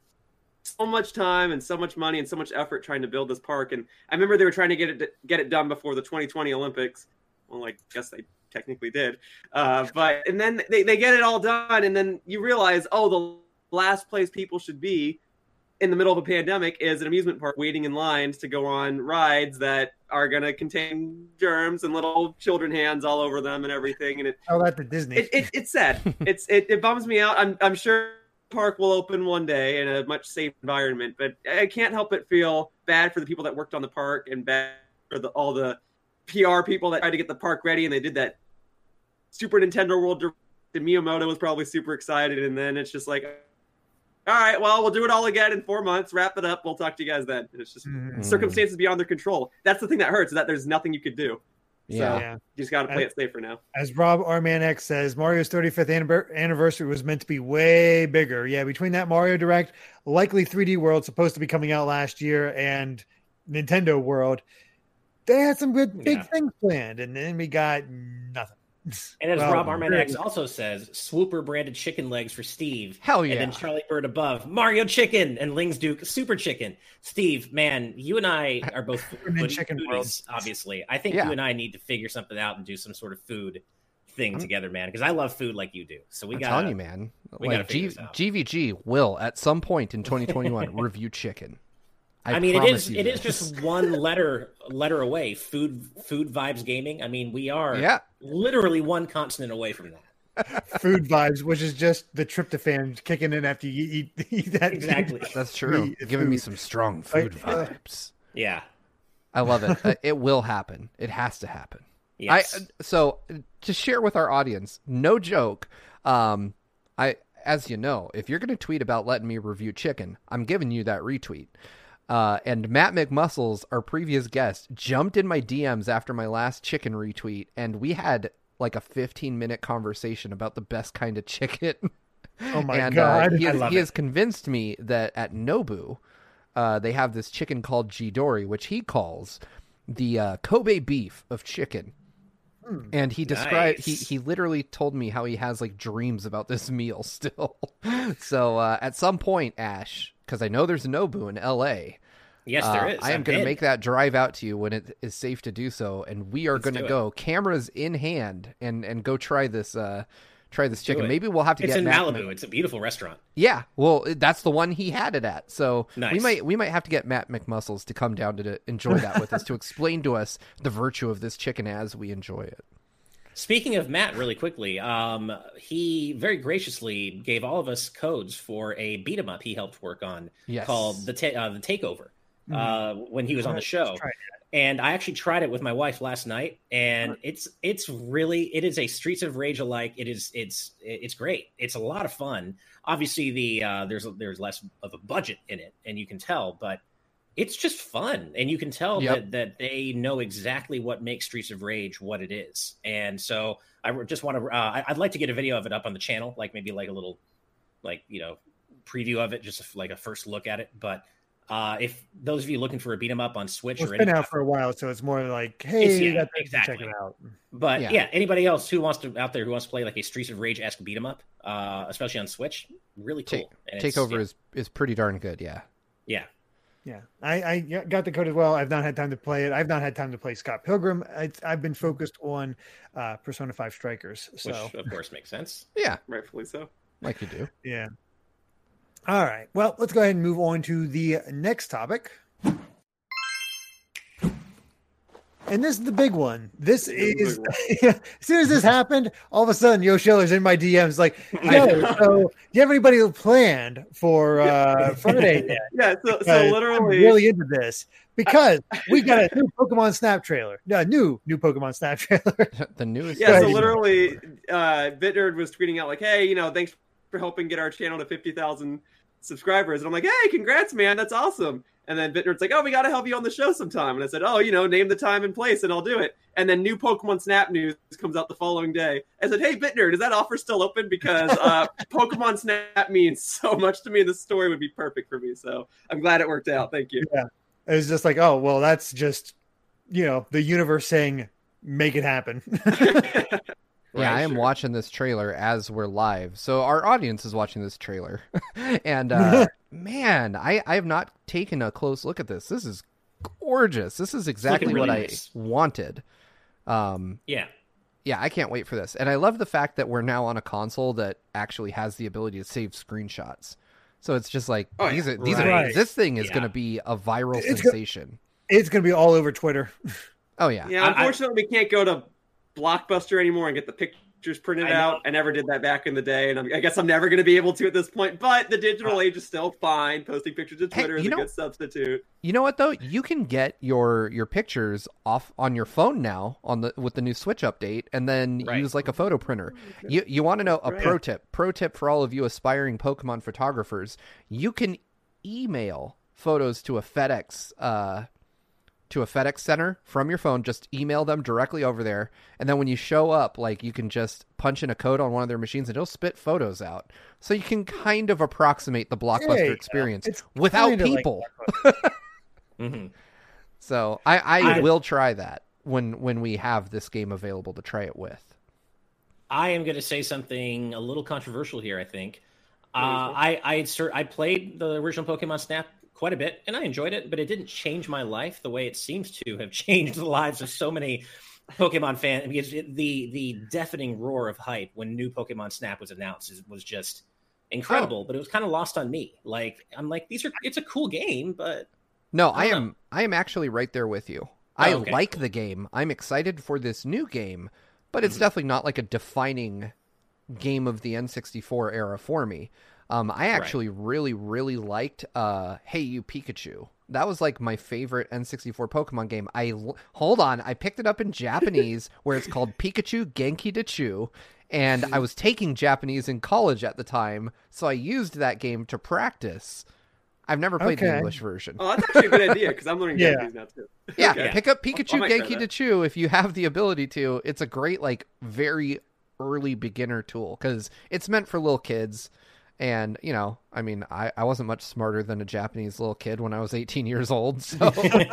so much time and so much money and so much effort trying to build this park, and I remember they were trying to get it get it done before the 2020 Olympics. Well, I guess they technically did, uh, but and then they, they get it all done, and then you realize, oh, the last place people should be in the middle of a pandemic is an amusement park waiting in lines to go on rides that are going to contain germs and little children hands all over them and everything and it Tell that to Disney. it, it, it's sad. it's it, it bums me out. I'm I'm sure park will open one day in a much safe environment, but I can't help but feel bad for the people that worked on the park and bad for the all the PR people that tried to get the park ready and they did that Super Nintendo World. Direct, And Miyamoto was probably super excited, and then it's just like, all right, well, we'll do it all again in four months. Wrap it up. We'll talk to you guys then. And it's just Mhm. circumstances beyond their control. That's the thing that hurts is that there's nothing you could do. Yeah. yeah. You just got to play it safer now. As Rob Arman X says, Mario's 35th anniversary was meant to be way bigger. Yeah, between that Mario Direct, likely 3D World supposed to be coming out last year, and Nintendo World, they had some good big Yeah. things planned, and then we got nothing. And as Well, Rob Arman very- also says, swooper branded chicken legs for Steve. Hell yeah. And then Charlie Bird above, Mario Chicken and Lings Duke Super Chicken. Steve, man, you and I are both in chicken foodies, obviously. I think Yeah. you and I need to figure something out and do some sort of food thing I'm- together, man, because I love food like you do. So we got telling you, man. we like G- GVG will at some point in 2021 review chicken. I, I, mean, it promise is you it is just one letter letter away. Food food vibes gaming. I mean, we are yeah. literally one continent away from that. Food vibes, which is just the tryptophan kicking in after you eat, eat that. Exactly. That's true. Meat, Giving me some strong food Like, uh, vibes. Yeah. I love it. Uh, it will happen. It has to happen. Yes. I so to share with our audience, no joke. Um, I as you know, if you're going to tweet about letting me review chicken, I'm giving you that retweet. Uh, and Matt McMuscles, our previous guest, jumped in my DMs after my last chicken retweet, and we had like a 15 minute conversation about the best kind of chicken. Oh my and, God. Uh, he has, he has convinced me that at Nobu, uh, they have this chicken called Jidori, which he calls the uh, Kobe beef of chicken. And he described he Nice. he literally told me how he has like dreams about this meal still. so uh, at some point, Ash, because I know there's a Nobu in L.A. yes, uh, there is. I am going to make that drive out to you when it is safe to do so, and we are going to go cameras in hand and and go try this uh try this chicken. Maybe we'll have to get it. It's get in Matt- Malibu. It's a beautiful restaurant. yeah, well, that's the one he had it at. So we might we might have to get Matt McMuscles to come down to, to enjoy that with us to explain to us the virtue of this chicken as we enjoy it. Speaking of Matt, really quickly, um, he very graciously gave all of us codes for a beat 'em up he helped work on Yes. called the ta- uh, the Takeover uh, when he was on the show. And I actually tried it with my wife last night, and it's it's really it is a Streets of Rage alike. It is it's it's great. It's a lot of fun. Obviously, the uh, there's there's less of a budget in it, and you can tell, but it's just fun, and you can tell Yep. that that they know exactly what makes Streets of Rage what it is. And so I just want to uh, I'd like to get a video of it up on the channel, like maybe like a little like you know preview of it, just like a first look at it, but. Uh, if those of you looking for a beat 'em up on Switch Well, or it's been out for a while, so it's more like, hey, yeah, exactly. check it out. But Yeah. yeah. anybody else who wants to out there who wants to play like a Streets of Rage esque beat 'em up, uh, especially on Switch, really cool. Take- Takeover yeah, is is pretty darn good. Yeah. yeah. Yeah, I, I got the code as well. I've not had time to play it. I've not had time to play Scott Pilgrim. I, I've been focused on uh, Persona Five Strikers. So which of course makes sense. Yeah, Rightfully so. like you do. yeah. All right. Well, let's go ahead and move on to the next topic. And this is the big one. This This is is the as soon as this happened, all of a sudden Yo Schiller's in my DMs like, yo, so do you have anybody planned for uh Friday yet? Yeah, so, so Because I'm literally, really into this because we got a new Pokemon Snap trailer. No, new new Pokemon Snap trailer. the newest. yeah, so literally, uh, Bitnerd was tweeting out like, "Hey, you know, thanks for helping get our channel to fifty thousand subscribers," and I'm like, "Hey, congrats, man, that's awesome." And then Bitnerd's like, "Oh, we got to help you on the show sometime," and I said, "Oh, you know, name the time and place, and I'll do it." And then new Pokemon Snap news comes out the following day. I said, "Hey, Bitnerd, is that offer still open? Because uh, Pokemon Snap means so much to me. This story would be perfect for me. So I'm glad it worked out. Thank you." Yeah. It was just like, oh well, that's just you know the universe saying make it happen. Yeah, I am sure. watching this trailer as we're live. So our audience is watching this trailer. and uh man, I I have not taken a close look at this. This is gorgeous. This is exactly really what nice. I wanted. Um Yeah, yeah, I can't wait for this. And I love the fact that we're now on a console that actually has the ability to save screenshots. So it's just like Oh, these are these Right. are this thing is Yeah. going to be a viral It's go- sensation. it's gonna be all over Twitter. oh yeah. Yeah, I- I- unfortunately, we can't go to Blockbuster anymore and get the pictures printed I out. I never did that back in the day, and I'm, I guess I'm never going to be able to at this point. But the digital age is still fine. Posting pictures to Hey, Twitter is you a know- good substitute. You know what though? You can get your your pictures off on your phone now on the with the new Switch update, and then Right. use like a photo printer. You you want to know a Right. pro tip? Pro tip for all of you aspiring Pokemon photographers: you can email photos to a FedEx uh, to a FedEx center from your phone. Just email them directly over there, and then when you show up, like you can just punch in a code on one of their machines, and it'll spit photos out. So you can kind of approximate the blockbuster Hey, experience it's without kinda like people. hmm So I, I, I- will try that when when we have this game available to try it with. I am going to say something a little controversial here. I think uh, I I cer- I played the original Pokemon Snap quite a bit, and I enjoyed it, but it didn't change my life the way it seems to have changed the lives of so many Pokemon fans. Because it, the the deafening roar of hype when new Pokemon Snap was announced was just incredible. But it was kind of lost on me. Like I'm like these are it's a cool game, but No, I I am I am actually right there with you. I Oh, okay. like the game. I'm excited for this new game, but it's Mhm. definitely not like a defining game of the N64 era for me. Um, I actually really really liked uh, Hey You Pikachu. That was like my favorite N64 Pokemon game. I hold on, I picked it up in Japanese where it's called Pikachu Genki Dechu, and I was taking Japanese in college at the time, so I used that game to practice. I've never played the English version. Oh, that's actually a good idea because I'm learning Yeah. Japanese now too. Yeah, Okay. pick up Pikachu Genki that. Dechu if you have the ability to. It's a great, like, very early beginner tool because it's meant for little kids. And, you know, I mean, I, I wasn't much smarter than a Japanese little kid when I was 18 years old. So,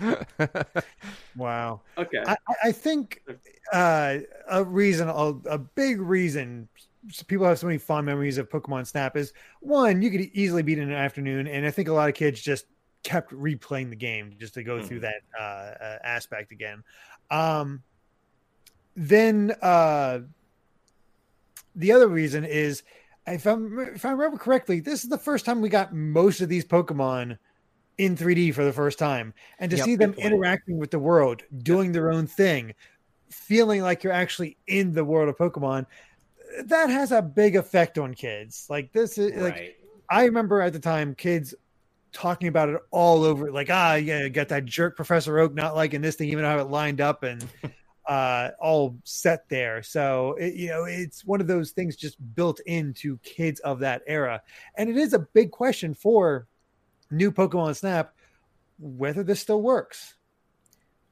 Wow. Okay. I, I- I think uh, a reason, a, a big reason people have so many fond memories of Pokemon Snap is one, you could easily beat it in an afternoon. And I think a lot of kids just kept replaying the game just to go through that uh, uh, aspect again. Um, then uh, the other reason is, if I'm if I remember correctly, this is the first time we got most of these Pokemon in 3D for the first time, and to Yep, see them point. interacting with the world, doing their own thing, feeling like you're actually in the world of Pokemon, that has a big effect on kids. Like this is like. I remember at the time, kids talking about it all over, like ah, yeah, got that jerk Professor Oak not liking this thing, even have it lined up and uh, all set there. So it, you know, it's one of those things just built into kids of that era, and it is a big question for new Pokemon Snap whether this still works.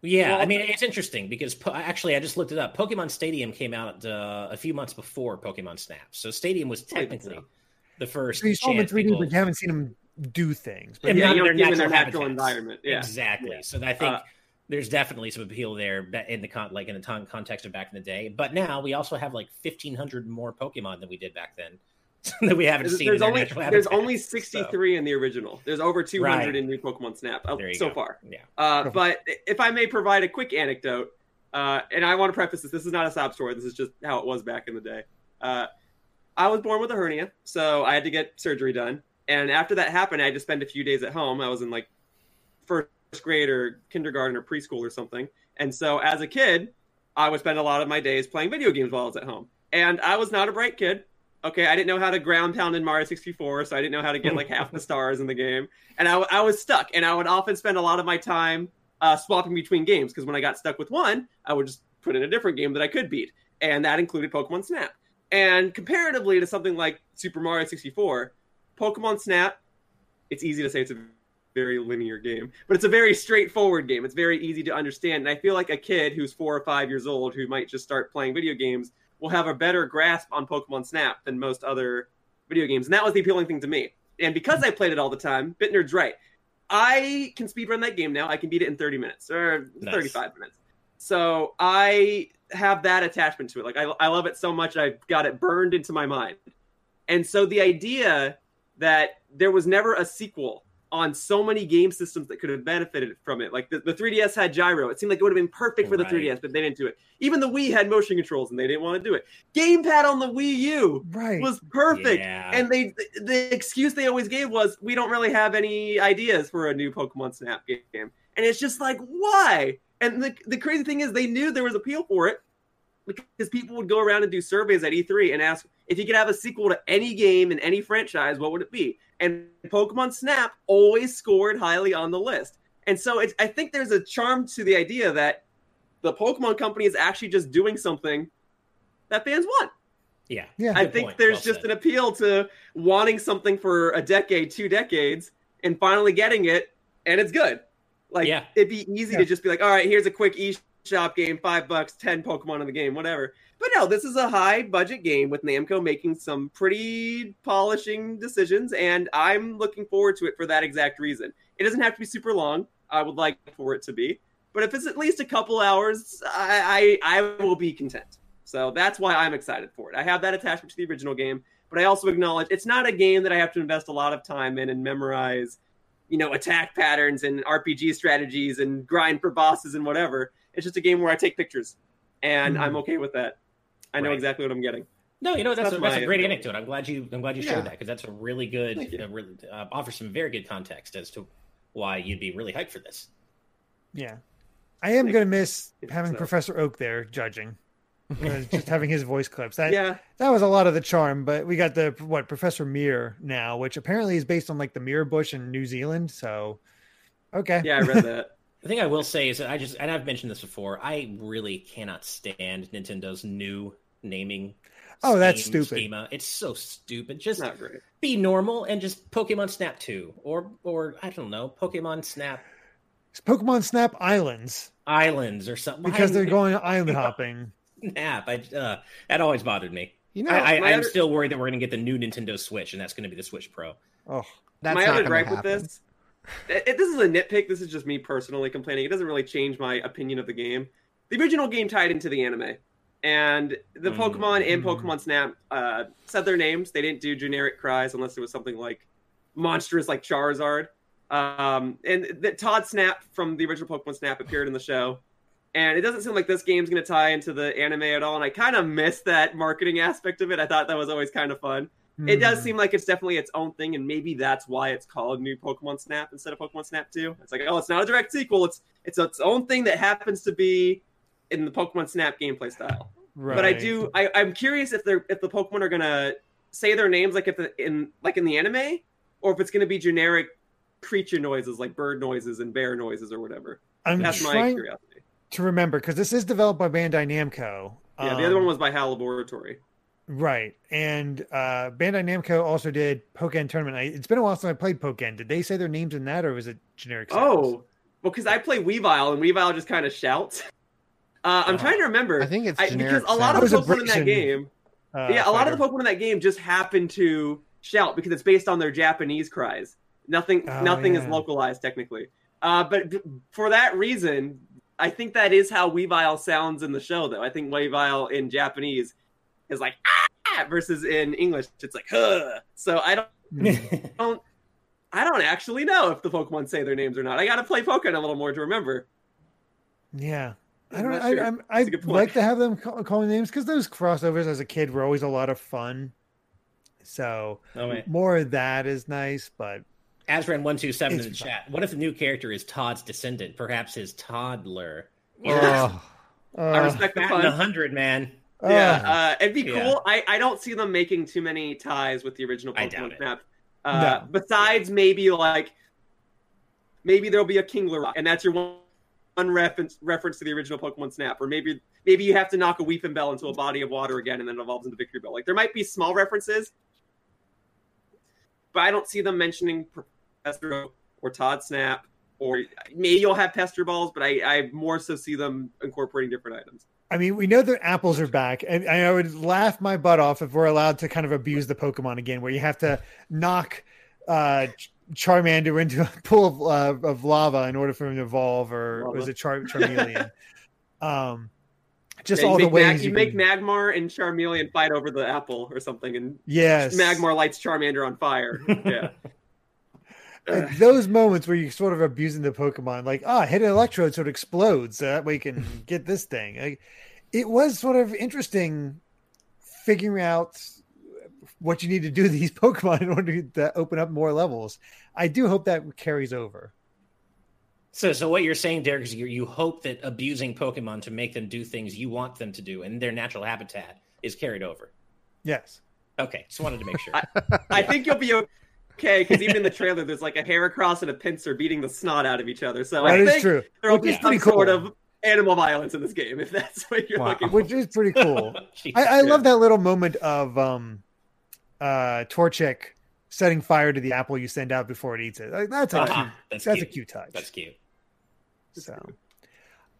Yeah, well, I mean it's interesting because po- actually I just looked it up. Pokemon Stadium came out uh, a few months before Pokemon Snap, so Stadium was technically the first. So you saw them in 3D, people... but you haven't seen them do things. But yeah, you don't in their natural environment. Yeah, exactly. Yeah. So I think uh, there's definitely some appeal there in the con- like in the ton- context of back in the day. But now we also have like 1,500 more Pokemon than we did back then. that we haven't there's, seen. There's only there's only 63 so. in the original. There's over 200 right. in new Pokemon Snap uh, so go. far. Yeah. Uh, but if I may provide a quick anecdote, uh, and I want to preface this: this is not a sob story. This is just how it was back in the day. Uh, I was born with a hernia, so I had to get surgery done. And after that happened, I had to spend a few days at home. I was in like first grade or kindergarten or preschool or something. And so as a kid, I would spend a lot of my days playing video games while I was at home. And I was not a bright kid. Okay, I didn't know how to ground pound in Mario 64, so I didn't know how to get like half the stars in the game. And I, I was stuck, and I would often spend a lot of my time uh, swapping between games because when I got stuck with one, I would just put in a different game that I could beat. And that included Pokemon Snap. And comparatively to something like Super Mario 64, Pokemon Snap, it's easy to say it's a very linear game, but it's a very straightforward game. It's very easy to understand. And I feel like a kid who's four or five years old who might just start playing video games will have a better grasp on Pokemon Snap than most other video games. And that was the appealing thing to me. And because I played it all the time, Bitnerd's right. I can speedrun that game now. I can beat it in 30 minutes or nice. 35 minutes. So I have that attachment to it. Like I, I love it so much. I've got it burned into my mind. And so the idea that there was never a sequel on so many game systems that could have benefited from it. Like the, the 3DS had gyro. It seemed like it would have been perfect for the right. 3DS, but they didn't do it. Even the Wii had motion controls and they didn't want to do it. Gamepad on the Wii U right. was perfect. Yeah. And they the excuse they always gave was we don't really have any ideas for a new Pokemon Snap game. And it's just like, why? And the, the crazy thing is they knew there was appeal for it because people would go around and do surveys at E3 and ask if you could have a sequel to any game in any franchise, what would it be? And Pokemon Snap always scored highly on the list. And so I think there's a charm to the idea that the Pokemon company is actually just doing something that fans want. Yeah. yeah. I think point. there's well just said. an appeal to wanting something for a decade, two decades, and finally getting it, and it's good. Like yeah. it'd be easy yeah. to just be like, all right, here's a quick eShop game, five bucks, ten Pokemon in the game, whatever. But no, this is a high budget game with Namco making some pretty polishing decisions, and I'm looking forward to it for that exact reason. It doesn't have to be super long. I would like for it to be, but if it's at least a couple hours, I I, I will be content. So that's why I'm excited for it. I have that attachment to the original game, but I also acknowledge it's not a game that I have to invest a lot of time in and memorize, you know, attack patterns and RPG strategies and grind for bosses and whatever. It's just a game where I take pictures, and mm. I'm okay with that. I know right. exactly what I'm getting. No, you know that's, that's, a, that's a great anecdote. I'm glad you I'm glad you shared that because that's a really good uh, really, uh, offers some very good context as to why you'd be really hyped for this. Yeah, I am going to miss having so. Professor Oak there judging. just having his voice clips that yeah that was a lot of the charm but we got the what professor Mirror now which apparently is based on like the mirror bush in new zealand so okay yeah i read that the thing i will say is that i just and i've mentioned this before i really cannot stand nintendo's new naming. Oh, that's stupid. Schema. It's so stupid. Just be normal and just Pokemon Snap 2 or or I don't know, Pokemon Snap it's Pokemon Snap Islands. Islands or something. Because they're going island hopping. Snap. I, uh, that always bothered me. You know, I, I, am other... still worried that we're going to get the new Nintendo Switch, and that's going to be the Switch Pro. Oh, that's my other gripe with this. It, this is a nitpick. This is just me personally complaining. It doesn't really change my opinion of the game. The original game tied into the anime and the mm-hmm. Pokemon and Pokemon Snap uh, said their names. They didn't do generic cries unless it was something like monstrous, like Charizard. Um, and that Todd Snap from the original Pokemon Snap appeared in the show. And it doesn't seem like this game's going to tie into the anime at all. And I kind of miss that marketing aspect of it. I thought that was always kind of fun. It does hmm. seem like it's definitely its own thing, and maybe that's why it's called New Pokemon Snap instead of Pokemon Snap 2. It's like, oh, it's not a direct sequel. It's it's its own thing that happens to be in the Pokemon Snap gameplay style. Right. But I do. I, I'm curious if they're if the Pokemon are gonna say their names like if the, in like in the anime, or if it's gonna be generic creature noises like bird noises and bear noises or whatever. I'm That's my curiosity. to remember because this is developed by Bandai Namco. Yeah, the other Um, one was by HAL Laboratory. Right, and uh, Bandai Namco also did Pokken Tournament. I, it's been a while since I played Pokken. Did they say their names in that, or was it generic? sounds? Oh, well, because I play Weavile and Weavile just kind of shouts. Uh, I'm Oh. trying to remember. I think it's I, generic. because a lot of the It was a Pokemon in that game, Uh, yeah, a lot of the Pokemon in that game just happen to shout because it's based on their Japanese cries. Nothing, Oh, nothing is localized technically. Uh, but b- for that reason, I think that is how Weavile sounds in the show. Though I think Weavile in Japanese is like ah versus in English it's like huh. So I don't, don't, I don't actually know if the Pokemon say their names or not. I got to play Pokemon a little more to remember. Yeah. I I'm don't. not I, sure. I'm, That's a I good point. like to have them call, calling names because those crossovers as a kid were always a lot of fun. So Oh, more of that is nice, but Azran one two seven in the It's chat. What if the new character is Todd's descendant, perhaps his toddler? Oh, I uh, respect the Batting a fun. hundred, man. Yeah, uh, uh, it'd be Yeah. cool. I, I don't see them making too many ties with the original Pokemon. Snap. Uh, No. Besides, maybe like maybe there'll be a Kingler, and that's your one, one reference reference to the original Pokemon Snap, or maybe maybe you have to knock a Weepinbell into a body of water again, and then it evolves into Victreebel. Like there might be small references, but I don't see them mentioning Professor or Todd Snap. Or maybe you'll have pester balls, but I, I more so see them incorporating different items. I mean, we know that apples are back, and I would laugh my butt off if we're allowed to kind of abuse the Pokemon again, where you have to knock uh, Charmander into a pool of, uh, of lava in order for him to evolve, or Lava. was it Char- Charmeleon? um, just Yeah, all the ways Mag- you, you make can- Magmar and Charmeleon fight over the apple or something, and yes, Magmar lights Charmander on fire. Yeah, Like, those moments where you're sort of abusing the Pokemon, like ah, hit an electrode so it explodes, so that way you can get this thing. Like, it was sort of interesting figuring out what you need to do to these Pokemon in order to open up more levels. I do hope that carries over. So, so what you're saying, Derek, is you, you hope that abusing Pokemon to make them do things you want them to do in their natural habitat is carried over. Yes. Okay, just wanted to make sure. I think you'll be okay because even in the trailer, there's like a Heracross and a Pinsir beating the snot out of each other. So that I is think true. there will Which be some pretty sort of animal violence in this game if that's what you're Wow. looking for. Which is pretty cool. I, I love that little moment of um uh Torchic setting fire to the apple you send out before it eats it. Like, that's a Uh-huh. cute That's that's, cute. a cute touch. That's cute. So,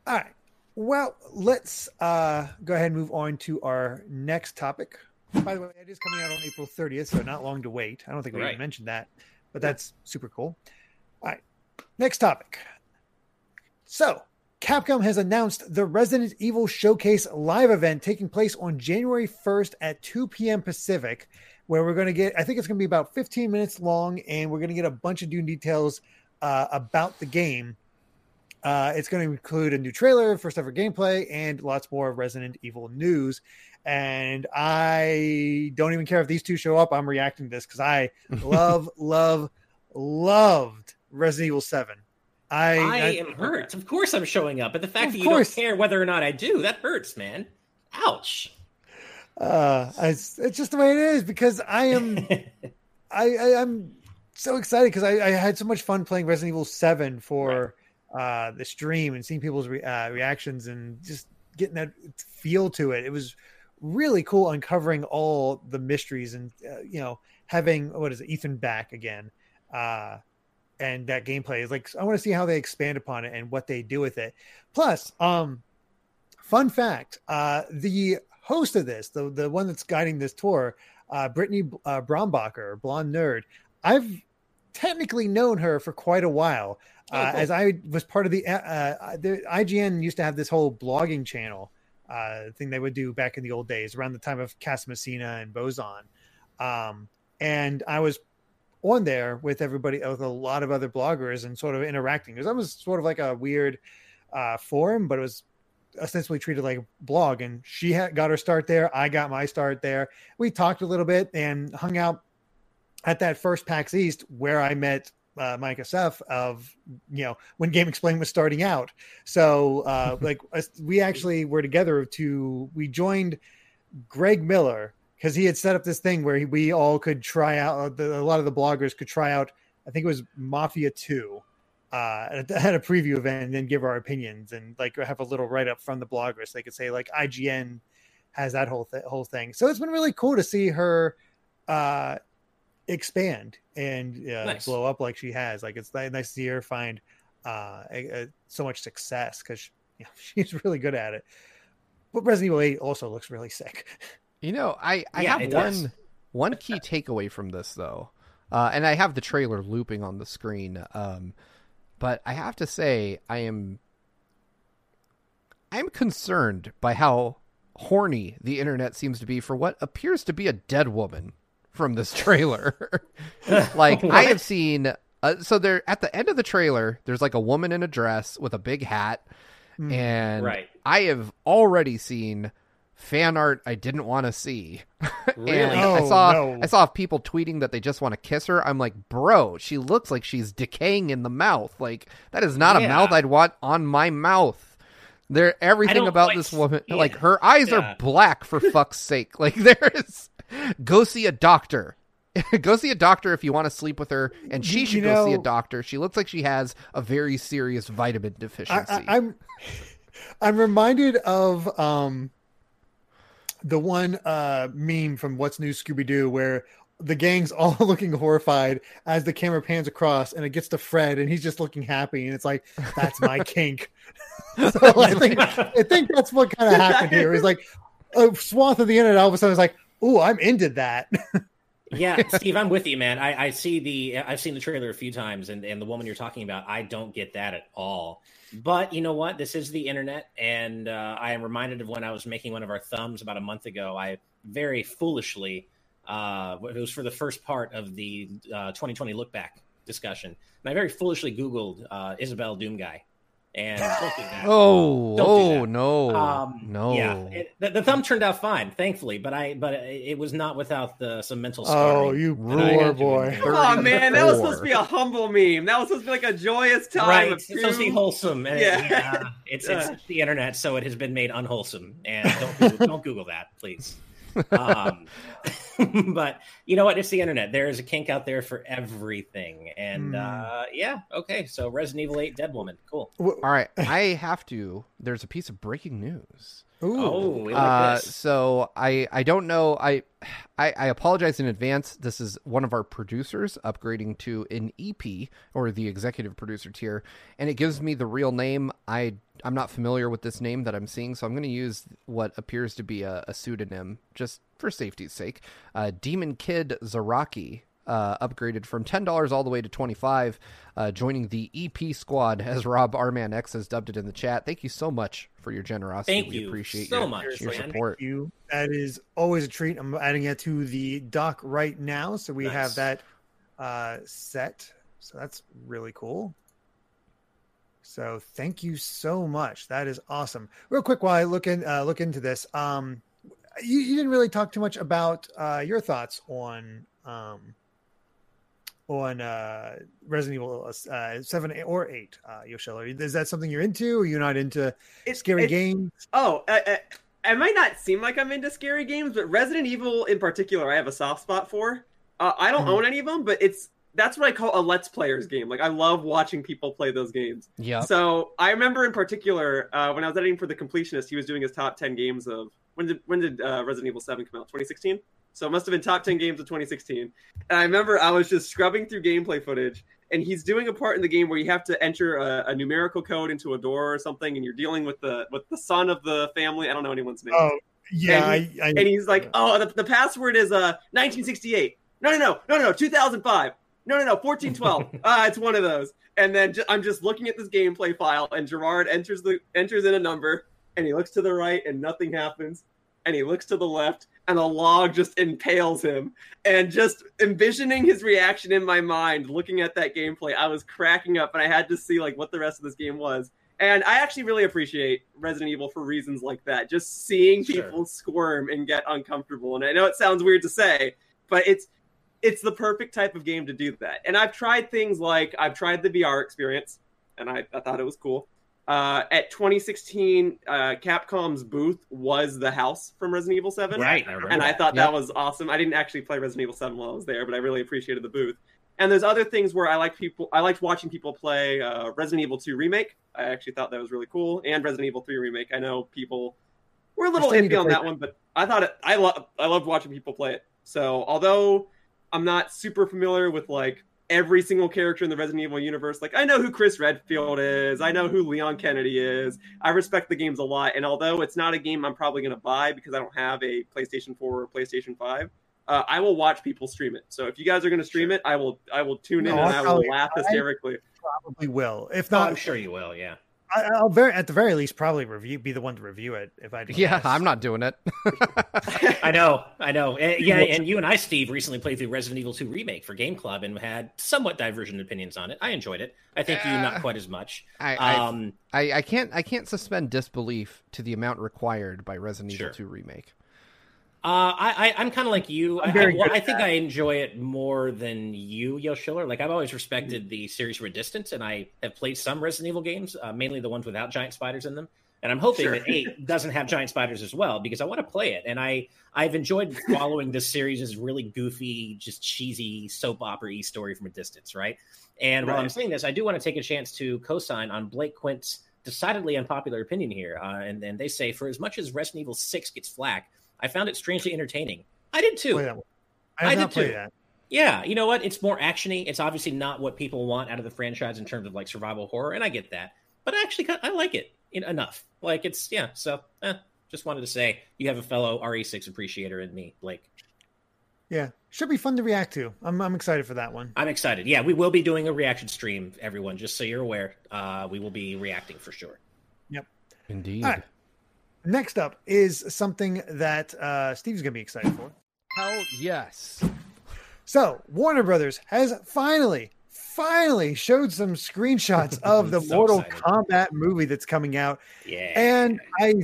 all right. Well, let's uh, go ahead and move on to our next topic. By the way, it is coming out on April 30th, so not long to wait. I don't think we Right. even mentioned that, but that's super cool. All right. Next topic. So, Capcom has announced the Resident Evil Showcase live event taking place on January 1st at 2 p.m. Pacific, where we're going to get, I think it's going to be about 15 minutes long, and we're going to get a bunch of new details uh, about the game. Uh, it's going to include a new trailer, first ever gameplay, and lots more Resident Evil news. And I don't even care if these two show up. I'm reacting to this because I love, love, loved Resident Evil 7. I, I I- am hurt. Of course, I'm showing up, but the fact that you course. don't care whether or not I do that hurts, man. Ouch. uh, it's, it's just the way it is because I am I, I I'm so excited because I, I had so much fun playing Resident Evil Seven for uh, the stream and seeing people's re- uh, reactions and just getting that feel to it. It was really cool uncovering all the mysteries and uh, you know having what is it Ethan back again. Uh, and that gameplay is like I want to see how they expand upon it and what they do with it. Plus, um, fun fact: uh, the host of this, the the one that's guiding this tour, uh, Brittany uh, Brombacher, blonde nerd. I've technically known her for quite a while, Oh, uh, cool. as I was part of the uh, uh, the IGN used to have this whole blogging channel uh, thing they would do back in the old days, around the time of Casamassina and Bozon, um, and I was on there with everybody with a lot of other bloggers and sort of interacting. It was almost sort of like a weird uh, forum, but it was ostensibly treated like a blog. And she had got her start there. I got my start there. We talked a little bit and hung out at that first PAX East where I met uh, Mike SF of you know when GameXplain was starting out. So uh, like we actually were together to we joined Greg Miller because he had set up this thing where he, we all could try out uh, the, a lot of the bloggers could try out I think it was Mafia Two, uh, at, at a preview event, and then give our opinions and like have a little write up from the bloggers. They could say like IGN has that whole th- whole thing. So it's been really cool to see her uh, expand and uh, Nice. blow up like she has. Like it's nice to see her find uh, a, a, so much success because you know, she's really good at it. But Resident Evil 8 also looks really sick. You know, I, I Yeah, have it does. one one key takeaway from this though, uh, and I have the trailer looping on the screen. Um, but I have to say, I am I'm concerned by how horny the internet seems to be for what appears to be a dead woman from this trailer. like I have seen. Uh, so there at the end of the trailer, there's like a woman in a dress with a big hat, Mm. and Right. I have already seen fan art I didn't want to see. Really? and I Oh, saw no. I saw people tweeting that they just want to kiss her. I'm like, bro, she looks like she's decaying in the mouth. Like that is not a mouth I'd want on my mouth. There, everything about like- this woman, yeah. like her eyes Yeah. are black for fuck's sake. Like there is, go see a doctor. go see a doctor if you want to sleep with her, and she You- should you go see a doctor. She looks like she has a very serious vitamin deficiency. I, I'm I'm reminded of um the one uh meme from What's New Scooby Doo where the gang's all looking horrified as the camera pans across and it gets to Fred and he's just looking happy and it's like that's my kink. so I think I think that's what kind of happened here. It's like a swath of the internet all of a sudden is like, oh, I'm into that. yeah, Steve, I'm with you, man. I, I see the I've seen the trailer a few times, and and the woman you're talking about, I don't get that at all. But you know what? This is the internet, and uh, I am reminded of when I was making one of our thumbs about a month ago. I very foolishly, uh, it was for the first part of the uh, 2020 look back discussion, and I very foolishly Googled uh, Isabelle Doom guy, and don't do that. oh, Don't oh no, Um, no. Yeah, it, the, the thumb turned out fine, thankfully, but I but it was not without the some mental oh, you that I poor boy. endure. Oh man, that was supposed to be a humble meme. That was supposed to be like a joyous time right. It's supposed to be wholesome. And Yeah. yeah. it's Yeah. it's the internet, so it has been made unwholesome. And don't Google, don't Google that, please. Um, but you know what? It's the internet. There is a kink out there for everything. And Hmm. uh, yeah, okay. So Resident Evil 8 Dead Woman. Cool. W- All right, I have to. There's a piece of breaking news. Ooh. Oh, like Uh, so I I don't know. I, I I apologize in advance. This is one of our producers upgrading to an EP or the executive producer tier, and it gives me the real name. I I'm not familiar with this name that I'm seeing, so I'm going to use what appears to be a, a pseudonym just for safety's sake. Uh, Demon Kid Zaraki. Uh, upgraded from ten dollars all the way to twenty five, uh, joining the EP squad as Rob Arman X has dubbed it in the chat. Thank you so much for your generosity. Thank we you appreciate so your, much, your man. support. you. That is always a treat. I'm adding it to the doc right now, so we have that uh, set. So that's really cool. So thank you so much. That is awesome. Real quick, while I look in uh, look into this, um, you, you didn't really talk too much about uh, your thoughts on um, on uh, Resident Evil uh, seven or eight, uh, Yoshella. Is that something you're into? Or you're not into It's- scary it's- games? Oh, uh, uh, I might not seem like I'm into scary games, but Resident Evil in particular, I have a soft spot for. Uh, I don't Mhm. own any of them, but it's that's what I call a let's players game. Like I love watching people play those games. Yeah. So I remember in particular uh, when I was editing for the Completionist, he was doing his top ten games of when did when did uh, Resident Evil Seven come out? 2016. So it must have been top ten games of 2016. And I remember I was just scrubbing through gameplay footage, and he's doing a part in the game where you have to enter a, a numerical code into a door or something, and you're dealing with the with the son of the family. I don't know anyone's name. Oh, yeah. And I, I, and he's like, "Oh, the, the password is uh 1968. No, no, no, no, no, no, 2005. No, no, no, 1412. Ah, it's one of those." And then ju- I'm just looking at this gameplay file, and Jirard enters the enters in a number, and he looks to the right, and nothing happens, and he looks to the left, and a log just impales him. And just envisioning his reaction in my mind, looking at that gameplay, I was cracking up, and I had to see like what the rest of this game was. And I actually really appreciate Resident Evil for reasons like that. Just seeing Sure. people squirm and get uncomfortable. And I know it sounds weird to say, but it's it's the perfect type of game to do that. And I've tried things like I've tried the VR experience, and I, I thought it was cool. Uh, at 2016, uh, Capcom's booth was the house from Resident Evil 7 Right. I remember and I that. thought Yep. that was awesome. I didn't actually play Resident Evil 7 while I was there, but I really appreciated the booth. And there's other things where I like people. I liked watching people play uh, Resident Evil 2 remake. I actually thought that was really cool, and Resident Evil 3 remake. I know people were a little still iffy on play that one, but I thought it. I love. I loved watching people play it. So although I'm not super familiar with like every single character in the Resident Evil universe, like I know who Chris Redfield is, I know who Leon Kennedy is. I respect the games a lot, and although it's not a game I'm probably going to buy because I don't have a PlayStation 4 or PlayStation 5. Uh, I will watch people stream it. So if you guys are going to stream it, I will. I will tune in and I'll I will probably- laugh I- hysterically. Probably will. If No, not, I'm sure you will. Yeah. I, I'll very at the very least probably review be the one to review it if I do. Yeah, this. I'm not doing it. I know, I know. Eh, Yeah, and you and I, Steve, recently played through Resident Evil 2 Remake for Game Club and had somewhat divergent opinions on it. I enjoyed it. I think you Uh, not quite as much. I, I, Um, I, I can't I can't suspend disbelief to the amount required by Resident Sure. Evil 2 remake. Uh, I, I I'm kind of like you. I'm I, well, I think. I enjoy it more than you, Yo Schiller. Like I've always respected the series from a distance, and I have played some Resident Evil games, uh, mainly the ones without giant spiders in them. And I'm hoping Sure. that eight doesn't have giant spiders as well because I want to play it. And I I've enjoyed following this series as really goofy, just cheesy soap opera story from a distance, right? And while I'm saying this, I do want to take a chance to co-sign on Blake Quint's decidedly unpopular opinion here. Uh, and, and they say, for as much as Resident Evil 6 gets flack, I found it strangely entertaining. I did too. Play that one. I I did too. that. Yeah, you know what? It's more actiony. It's obviously not what people want out of the franchise in terms of like survival horror, and I get that. But I actually kind I like it in, enough. Like it's yeah. So eh, just wanted to say you have a fellow RE6 appreciator in me, Blake. Yeah, should be fun to react to. I'm I'm excited for that one. I'm excited. Yeah, we will be doing a reaction stream, everyone. Just so you're aware, uh, we will be reacting for sure. Yep. Indeed. All right. Next up is something that uh, Steve's gonna be excited for. Hell yes. So Warner Brothers has finally, finally showed some screenshots of the So Mortal excited. Kombat movie that's coming out, Yeah, and I,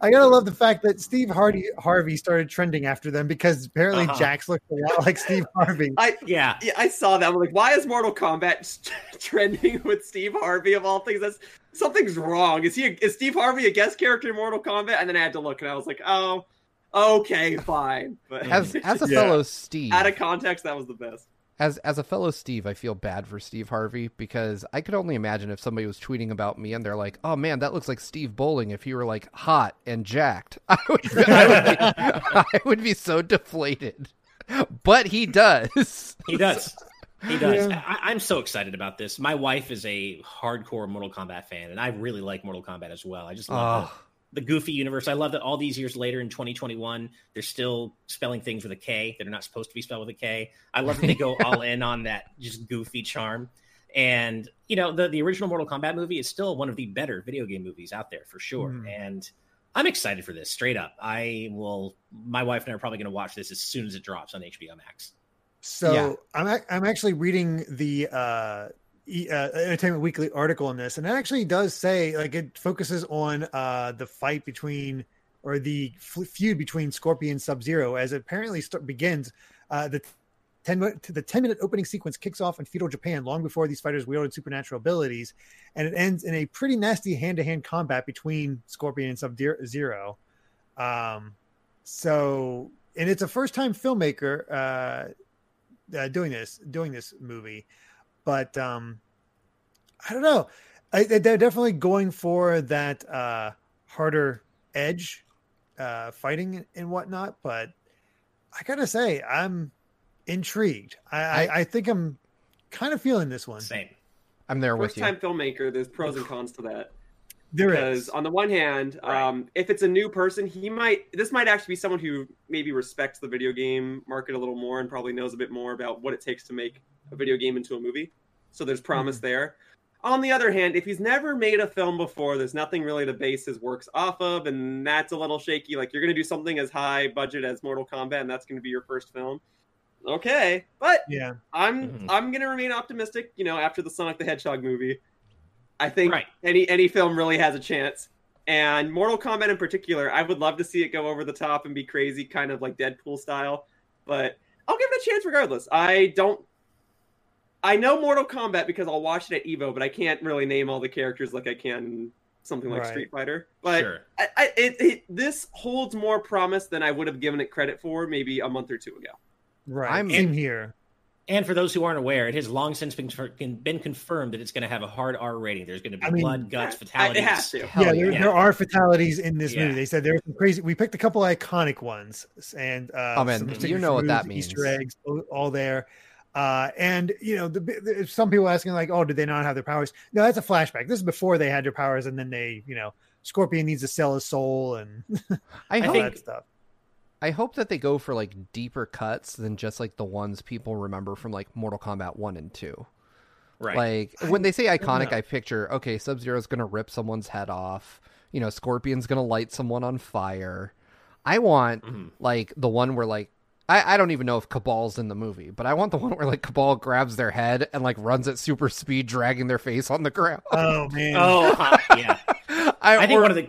I gotta love the fact that Steve Hardy Harvey started trending after them because apparently Uh-huh. Jax looked a lot like Steve Harvey. I yeah. yeah, I saw that. I'm like, why is Mortal Kombat trending with Steve Harvey of all things? That's something's wrong. Is he? A, is Steve Harvey a guest character in Mortal Kombat? And then I had to look, and I was like, oh, okay, fine. But As as a Yeah. fellow Steve, out of context, that was the best. As as a fellow Steve, I feel bad for Steve Harvey because I could only imagine if somebody was tweeting about me and they're like, "Oh man, that looks like Steve Bowling." If he were like hot and jacked, I would, I would, be, I would be so deflated. But he does. He does. He does. Yeah. I, I'm so excited about this. My wife is a hardcore Mortal Kombat fan, and I really like Mortal Kombat as well. I just love Oh, the, the goofy universe. I love that all these years later in 2021, they're still spelling things with a K that are not supposed to be spelled with a K. I love that they go all in on that just goofy charm. And you know, the the original Mortal Kombat movie is still one of the better video game movies out there for sure. Mhm. And I'm excited for this. Straight up, I will. My wife and I are probably going to watch this as soon as it drops on HBO Max. So Yeah. I'm ac- I'm actually reading the uh, uh, Entertainment Weekly article on this, and it actually does say like it focuses on uh, the fight between or the feud between Scorpion and Sub Zero as it apparently start, begins. Uh, the ten minute the ten minute opening sequence kicks off in feudal Japan long before these fighters wielded supernatural abilities, and it ends in a pretty nasty hand to hand combat between Scorpion and Sub Zero. Um, so and it's a first time filmmaker. Uh, uh, doing this doing this movie but um i don't know I, they're definitely going for that uh harder edge uh fighting and whatnot but i gotta say i'm intrigued i i, I think i'm kind of feeling this one Same. I'm there with you. First time filmmaker. There's pros and cons to that. there because is on the one hand, Right. um, if it's a new person, he might this might actually be someone who maybe respects the video game market a little more and probably knows a bit more about what it takes to make a video game into a movie. So there's promise there. On the other hand, if he's never made a film before, there's nothing really to base his works off of, and that's a little shaky. Like you're gonna do something as high budget as Mortal Kombat, and that's gonna be your first film. Okay, but yeah I'm Mhm. I'm gonna remain optimistic. You know, after the Sonic the Hedgehog movie, I think Right. any any film really has a chance. And Mortal Kombat in particular, I would love to see it go over the top and be crazy, kind of like Deadpool style. But I'll give it a chance regardless. I don't. I know Mortal Kombat because I'll watch it at Evo, but I can't really name all the characters like I can something like Right. Street Fighter. But sure. I, I, it, it, this holds more promise than I would have given it credit for maybe a month or two ago. right I'm- in here And for those who aren't aware, it has long since been been confirmed that it's going to have a hard R rating. There's going to be I mean, blood, guts, fatalities. It has to. Yeah, there, yeah. there are fatalities in this Yeah. movie. They said there's some crazy. We picked a couple iconic ones, and uh, Oh, man, some you signature know what that means. Easter eggs, all- all there. Uh, and you know, the, the, some people asking like, "Oh, did they not have their powers?" No, that's a flashback. This is before they had their powers, and then they, you know, Scorpion needs to sell his soul and I I all hope think- that stuff. I hope that they go for like deeper cuts than just like the ones people remember from like Mortal Kombat 1 and 2. Right. Like when they say iconic, know. I picture okay, Sub Zero's gonna rip someone's head off. You know, Scorpion's gonna light someone on fire. I want Mhm. like the one where like I, I don't even know if Kabal's in the movie, but I want the one where like Kabal grabs their head and like runs at super speed, dragging their face on the ground. Oh man, Oh, uh, yeah. I, I think or- one of the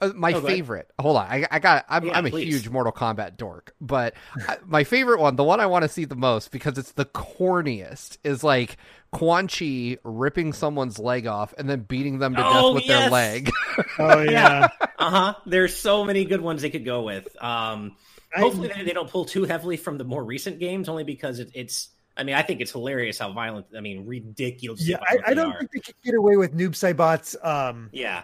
uh, my Oh, favorite. Hold on, I, I got. I'm, Yeah, I'm a please. huge Mortal Kombat dork, but I- my favorite one, the one I want to see the most because it's the corniest, is like Quan Chi ripping someone's leg off and then beating them to Oh, death with their leg. oh yeah. uh huh. There's so many good ones they could go with. Um, I- hopefully they, they don't pull too heavily from the more recent games, only because it, it's. I mean, I think it's hilarious how violent. I mean, ridiculous. yeah, I, I don't Are. think they can get away with Noob Saibot's um, Yeah.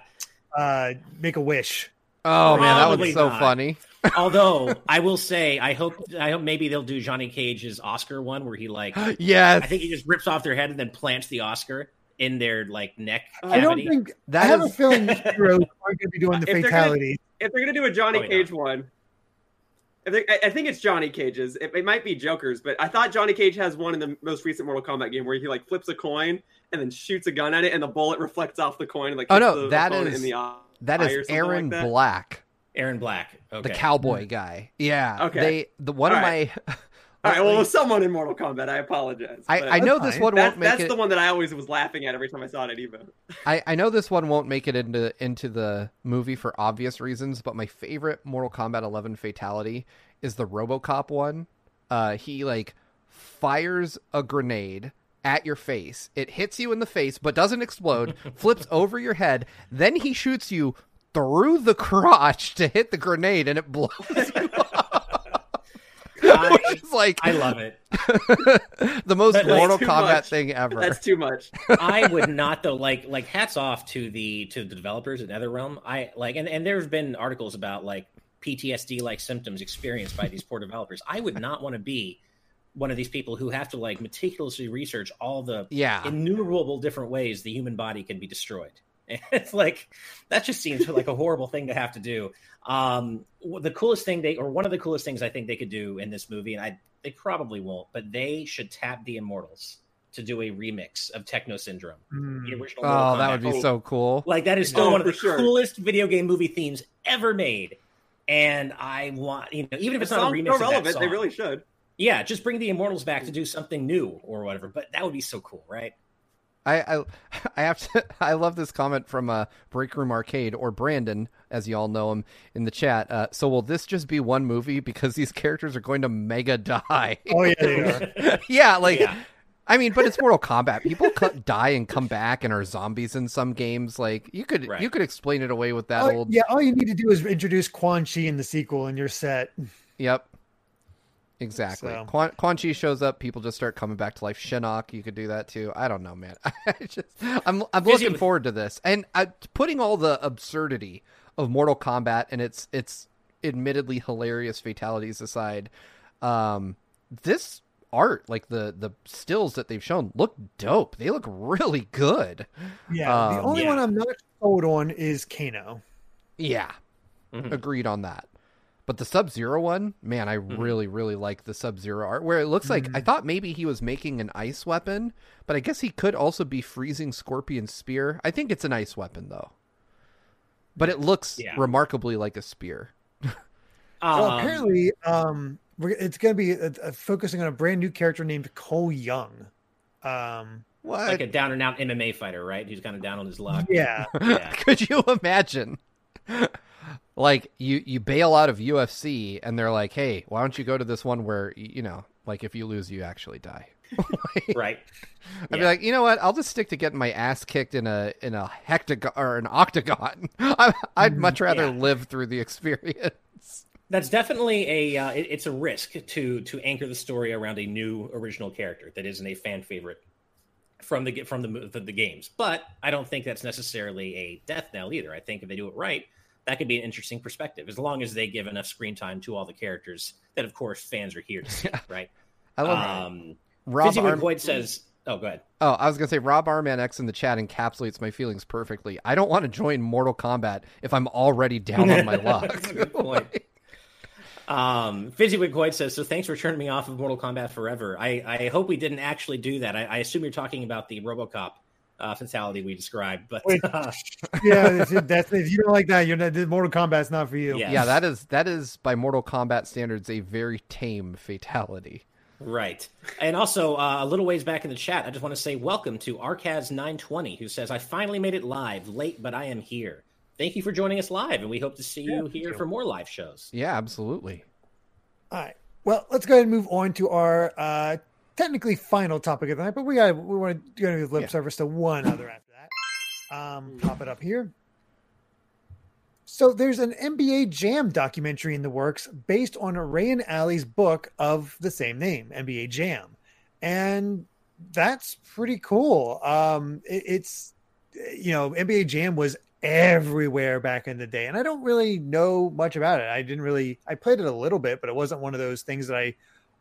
uh, Make a Wish. Oh man, that was so not. funny. Although I will say, I hope, I hope maybe they'll do Johnny Cage's Oscar one where he like, Yeah I think he just rips off their head and then plants the Oscar in their like neck I I don't cavity. think That I have is- a feeling the heroes aren't going to be doing the If they're gonna- fatality. If they're gonna do a Johnny Probably Cage one, if they, I, I think it's Johnny Cage's. It, it might be Joker's, but I thought Johnny Cage has one in the most recent Mortal Kombat game where he like flips a coin and then shoots a gun at it, and the bullet reflects off the coin and like Oh, no, the that opponent is- in the eye. that eye is or something Erron like that. Black, Erron Black, okay. the cowboy hmm. guy. Yeah. Okay. They the one All of right. my. All right, well, it was someone in Mortal Kombat. I apologize. I, I know this fine. one won't make that's it. the one that I always was laughing at every time I saw it at Evo. I, I know this one won't make it into into the movie for obvious reasons, but my favorite Mortal Kombat 11 fatality is the RoboCop one. Uh, he like fires a grenade at your face. It hits you in the face, but doesn't explode. flips over your head. Then he shoots you through the crotch to hit the grenade, and it blows you up. I, Which is like I love it. the most But, Mortal too Kombat much. thing ever. That's too much. I would not though. Like like hats off to the to the developers at NetherRealm. I like and and there's been articles about like PTSD like symptoms experienced by these poor developers. I would not want to be one of these people who have to like meticulously research all the yeah. innumerable different ways the human body can be destroyed. And it's like that just seems like a horrible thing to have to do. Um, the coolest thing they, or one of the coolest things I think they could do in this movie, and I they probably won't, but they should tap the Immortals to do a remix of Techno Syndrome, Hmm. the original. Mortal Oh, that would be Oh. so cool. like that is still Oh, one of the sure. coolest video game movie themes ever made. And I want you know, even if It it's not a remix so of that relevant. They really should. yeah, just bring the Immortals back to do something new or whatever. But that would be so cool, right? I, I I have to I love this comment from uh, Break Room Arcade or Brandon, as you all know him in the chat. Uh, so will this just be one movie because these characters are going to mega die? Oh yeah, they are. yeah, like Yeah. I mean, but it's Mortal Kombat. People co- die and come back and are zombies in some games. Like you could Right. you could explain it away with that Oh, old. yeah, all you need to do is introduce Quan Chi in the sequel, and you're set. Yep. Exactly. So- Quan, Quan Chi shows up, people just start coming back to life. Shinnok, you could do that too. I don't know, man. I just, I'm, I'm looking forward to this, and uh, putting all the absurdity of Mortal Kombat and its its admittedly hilarious fatalities aside, um, this art, like the the stills that they've shown, look dope. They look really good. Yeah, the Um, only yeah. one I'm not sold on is Kano. Yeah, Mhm. agreed on that. But the Sub Zero one, man, I really, really like the Sub Zero art. Where it looks like I thought maybe he was making an ice weapon, but I guess he could also be freezing Scorpion spear. I think it's an ice weapon though, but it looks Yeah. remarkably like a spear. Well, Um, apparently, um, it's going to be uh uh focusing on a brand new character named Cole Young. Um, What? like a down and out MMA fighter, right? Who's kind of down on his luck. yeah, Yeah. could you imagine? Like you you bail out of UFC and they're like, "Hey, why don't you go to this one where you know, like if you lose, you actually die." right. I'd be like, you know what? I'll just stick to getting my ass kicked in a in a hectagon or an octagon. I, I'd much rather Yeah. live through the experience. That's definitely a uh, it, it's a risk to to anchor the story around a new original character that isn't a fan favorite from the from the, the the games. But I don't think that's necessarily a death knell either. I think if they do it right, that could be an interesting perspective as long as they give enough screen time to all the characters that, of course, fans are here to see. right? I love um, Rob Fizzy Arm- says, "Oh, go ahead." Oh, I was gonna say Rob Arman X in the chat encapsulates my feelings perfectly. I don't want to join Mortal Kombat if I'm already down on my luck. That's a good point. Um, Fizzy McCoy says, "So thanks for turning me off of Mortal Kombat Forever. I, I hope we didn't actually do that. I, I assume you're talking about the RoboCop uh, fatality we described, but Wait. uh, yeah, that's, that's if you don't like that, you're not. Mortal Kombat's not for you. Yeah. yeah, that is that is by Mortal Kombat standards a very tame fatality. Right. And also, uh, a little ways back in the chat, I just want to say welcome to Arcaz920, who says, I finally made it live, late, but I am here. Thank you for joining us live, and we hope to see Yeah, you here you. for more live shows. Yeah, absolutely. All right. Well, let's go ahead and move on to our uh, technically final topic of the night, but we got we want to go to lip Yeah. service to one other after that. Um, pop it up here. So there's an NBA Jam documentary in the works based on Reyan Ali's book of the same name, NBA Jam, and that's pretty cool. Um, it- it's you know NBA Jam was everywhere back in the day, and I don't really know much about it. I didn't really I played it a little bit, but it wasn't one of those things that I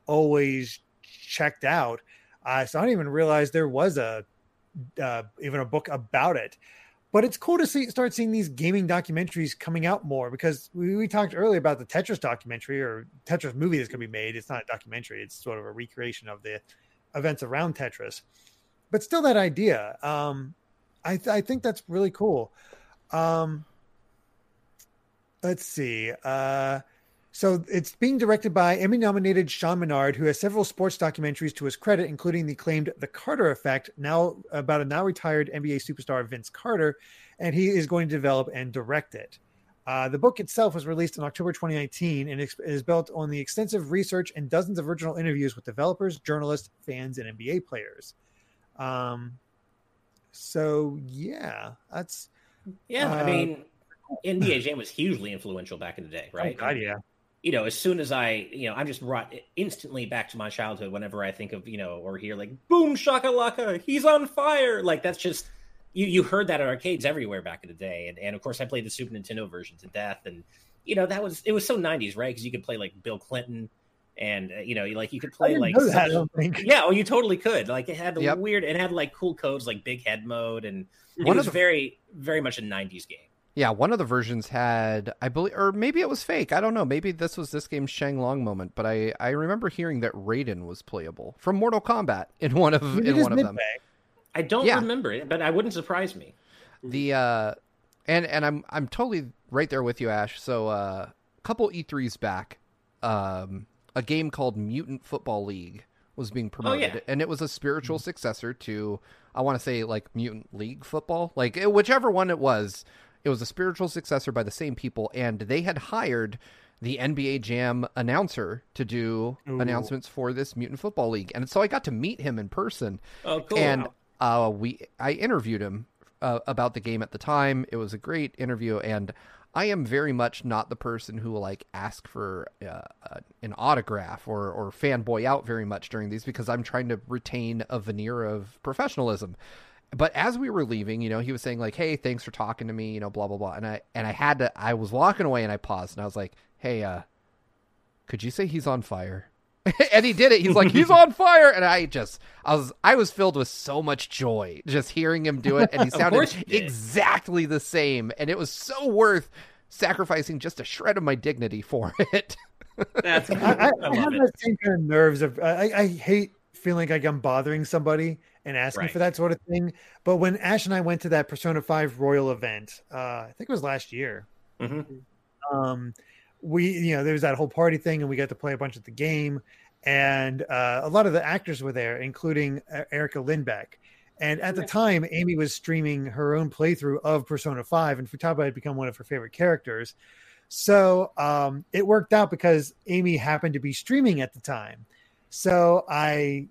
always checked out. Uh, so I didn't even realize there was a uh, even a book about it. But it's cool to see start seeing these gaming documentaries coming out more because we, we talked earlier about the Tetris documentary or Tetris movie that's going to be made. It's not a documentary; it's sort of a recreation of the events around Tetris. But still, that idea, um, I, th- I think that's really cool. Um, let's see. Uh, so it's being directed by Emmy nominated Sean Menard, who has several sports documentaries to his credit, including the claimed The Carter Effect, now about a now retired NBA superstar Vince Carter, and he is going to develop and direct it. Uh, the book itself was released in October 2019 and is built on the extensive research and dozens of original interviews with developers, journalists, fans, and NBA players. Um, so yeah, that's Yeah, I Uh, mean, NBA Jam was hugely influential back in the day, right? Oh, God, yeah. You know, as soon as I, you know, I'm just brought instantly back to my childhood whenever I think of, you know, or hear like boom shakalaka, he's on fire. Like that's just you you heard that at arcades everywhere back in the day. And and of course I played the Super Nintendo version to death and you know, that was it was so 90s, right? Cuz you could play like Bill Clinton and uh, you know, like you could play like that. I don't think. yeah, oh, you totally could. Like it had the Yep. weird, it had like cool codes like big head mode, and it One of was the- very, very much a '90s game. Yeah, one of the versions had, I believe, or maybe it was fake. I don't know. Maybe this was this game's Sheng Long moment, but I, I remember hearing that Raiden was playable from Mortal Kombat in one of It in one of them. I don't Yeah. remember it, but I wouldn't surprise me. The uh, and and I'm I'm totally right there with you, Ash. So uh, a couple E3s back, um, a game called Mutant Football League was being promoted, yeah. and it was a spiritual successor to I want to say like Mutant League Football, like whichever one it was. It was a spiritual successor by the same people, and they had hired the NBA Jam announcer to do Ooh. announcements for this Mutant Football League, and so I got to meet him in person Oh, cool. and uh, we I interviewed him uh, about the game at the time. It was a great interview, and I am very much not the person who will like ask for uh, uh, an autograph or or fanboy out very much during these because I'm trying to retain a veneer of professionalism. But as we were leaving, you know, he was saying like, "Hey, thanks for talking to me," you know, blah blah blah, and I and I had to. I was walking away and I paused and I was like, "Hey, uh, could you say he's on fire?" and he did it. He's like, he's on fire, and I just, I was, I was filled with so much joy just hearing him do it, and he sounded course exactly the same, and it was so worth sacrificing just a shred of my dignity for it. That's I, I, I I have it. that same kind of nerves of I, I hate feeling like I'm bothering somebody and asking Right. for that sort of thing. But when Ash and I went to that Persona Five Royal event, uh, I think it was last year. Mhm. Um, we you know there was that whole party thing, and we got to play a bunch of the game, and uh, a lot of the actors were there, including uh, Erica Lindbeck. And at the time, Amy was streaming her own playthrough of Persona 5, and Futaba had become one of her favorite characters. So um, it worked out because Amy happened to be streaming at the time. So I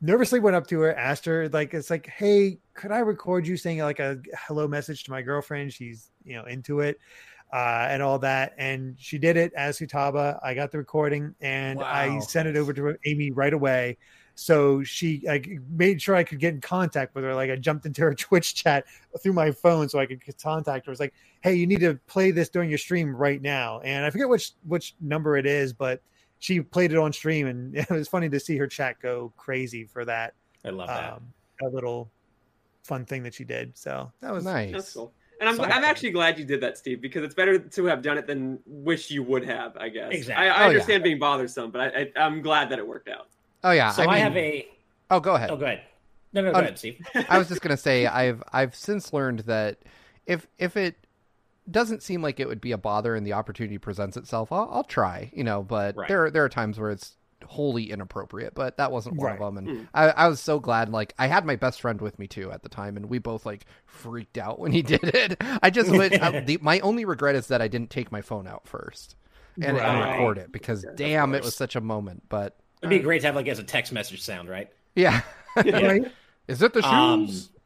nervously went up to her, asked her, like, it's like, hey, could I record you saying like a hello message to my girlfriend? She's, you know, into it. uh, and all that. And she did it as Futaba. I got the recording and I sent it over to Amy right away. So she I made sure I could get in contact with her. Like I jumped into her Twitch chat through my phone so I could contact her. It was like, hey, you need to play this during your stream right now. And I forget which which number it is, but she played it on stream, and it was funny to see her chat go crazy for that. I love that. Um, that little fun thing that she did. So that was Nice. That's cool. And I'm, So- I'm actually glad you did that, Steve, because it's better to have done it than wish you would have. I guess. Exactly. I, I Oh, yeah. understand being bothersome, but I, I, I'm glad that it worked out. Oh yeah. so I, I, have a. Oh, go ahead. Oh, go ahead. No, no, go Um, ahead, Steve. I was just gonna say I've I've since learned that if if it doesn't seem like it would be a bother and the opportunity presents itself, I'll, I'll try. You know, but Right. there there are times where it's wholly inappropriate, but that wasn't one Right. of them. And Mm. I, I was so glad. Like I had my best friend with me too at the time, and we both like freaked out when he did it. I just went. I, the, my only regret is that I didn't take my phone out first and, and record it because Of damn, it was such a moment. But It'd be great to have like as a text message sound, right? yeah, right. is it the shoes? Um,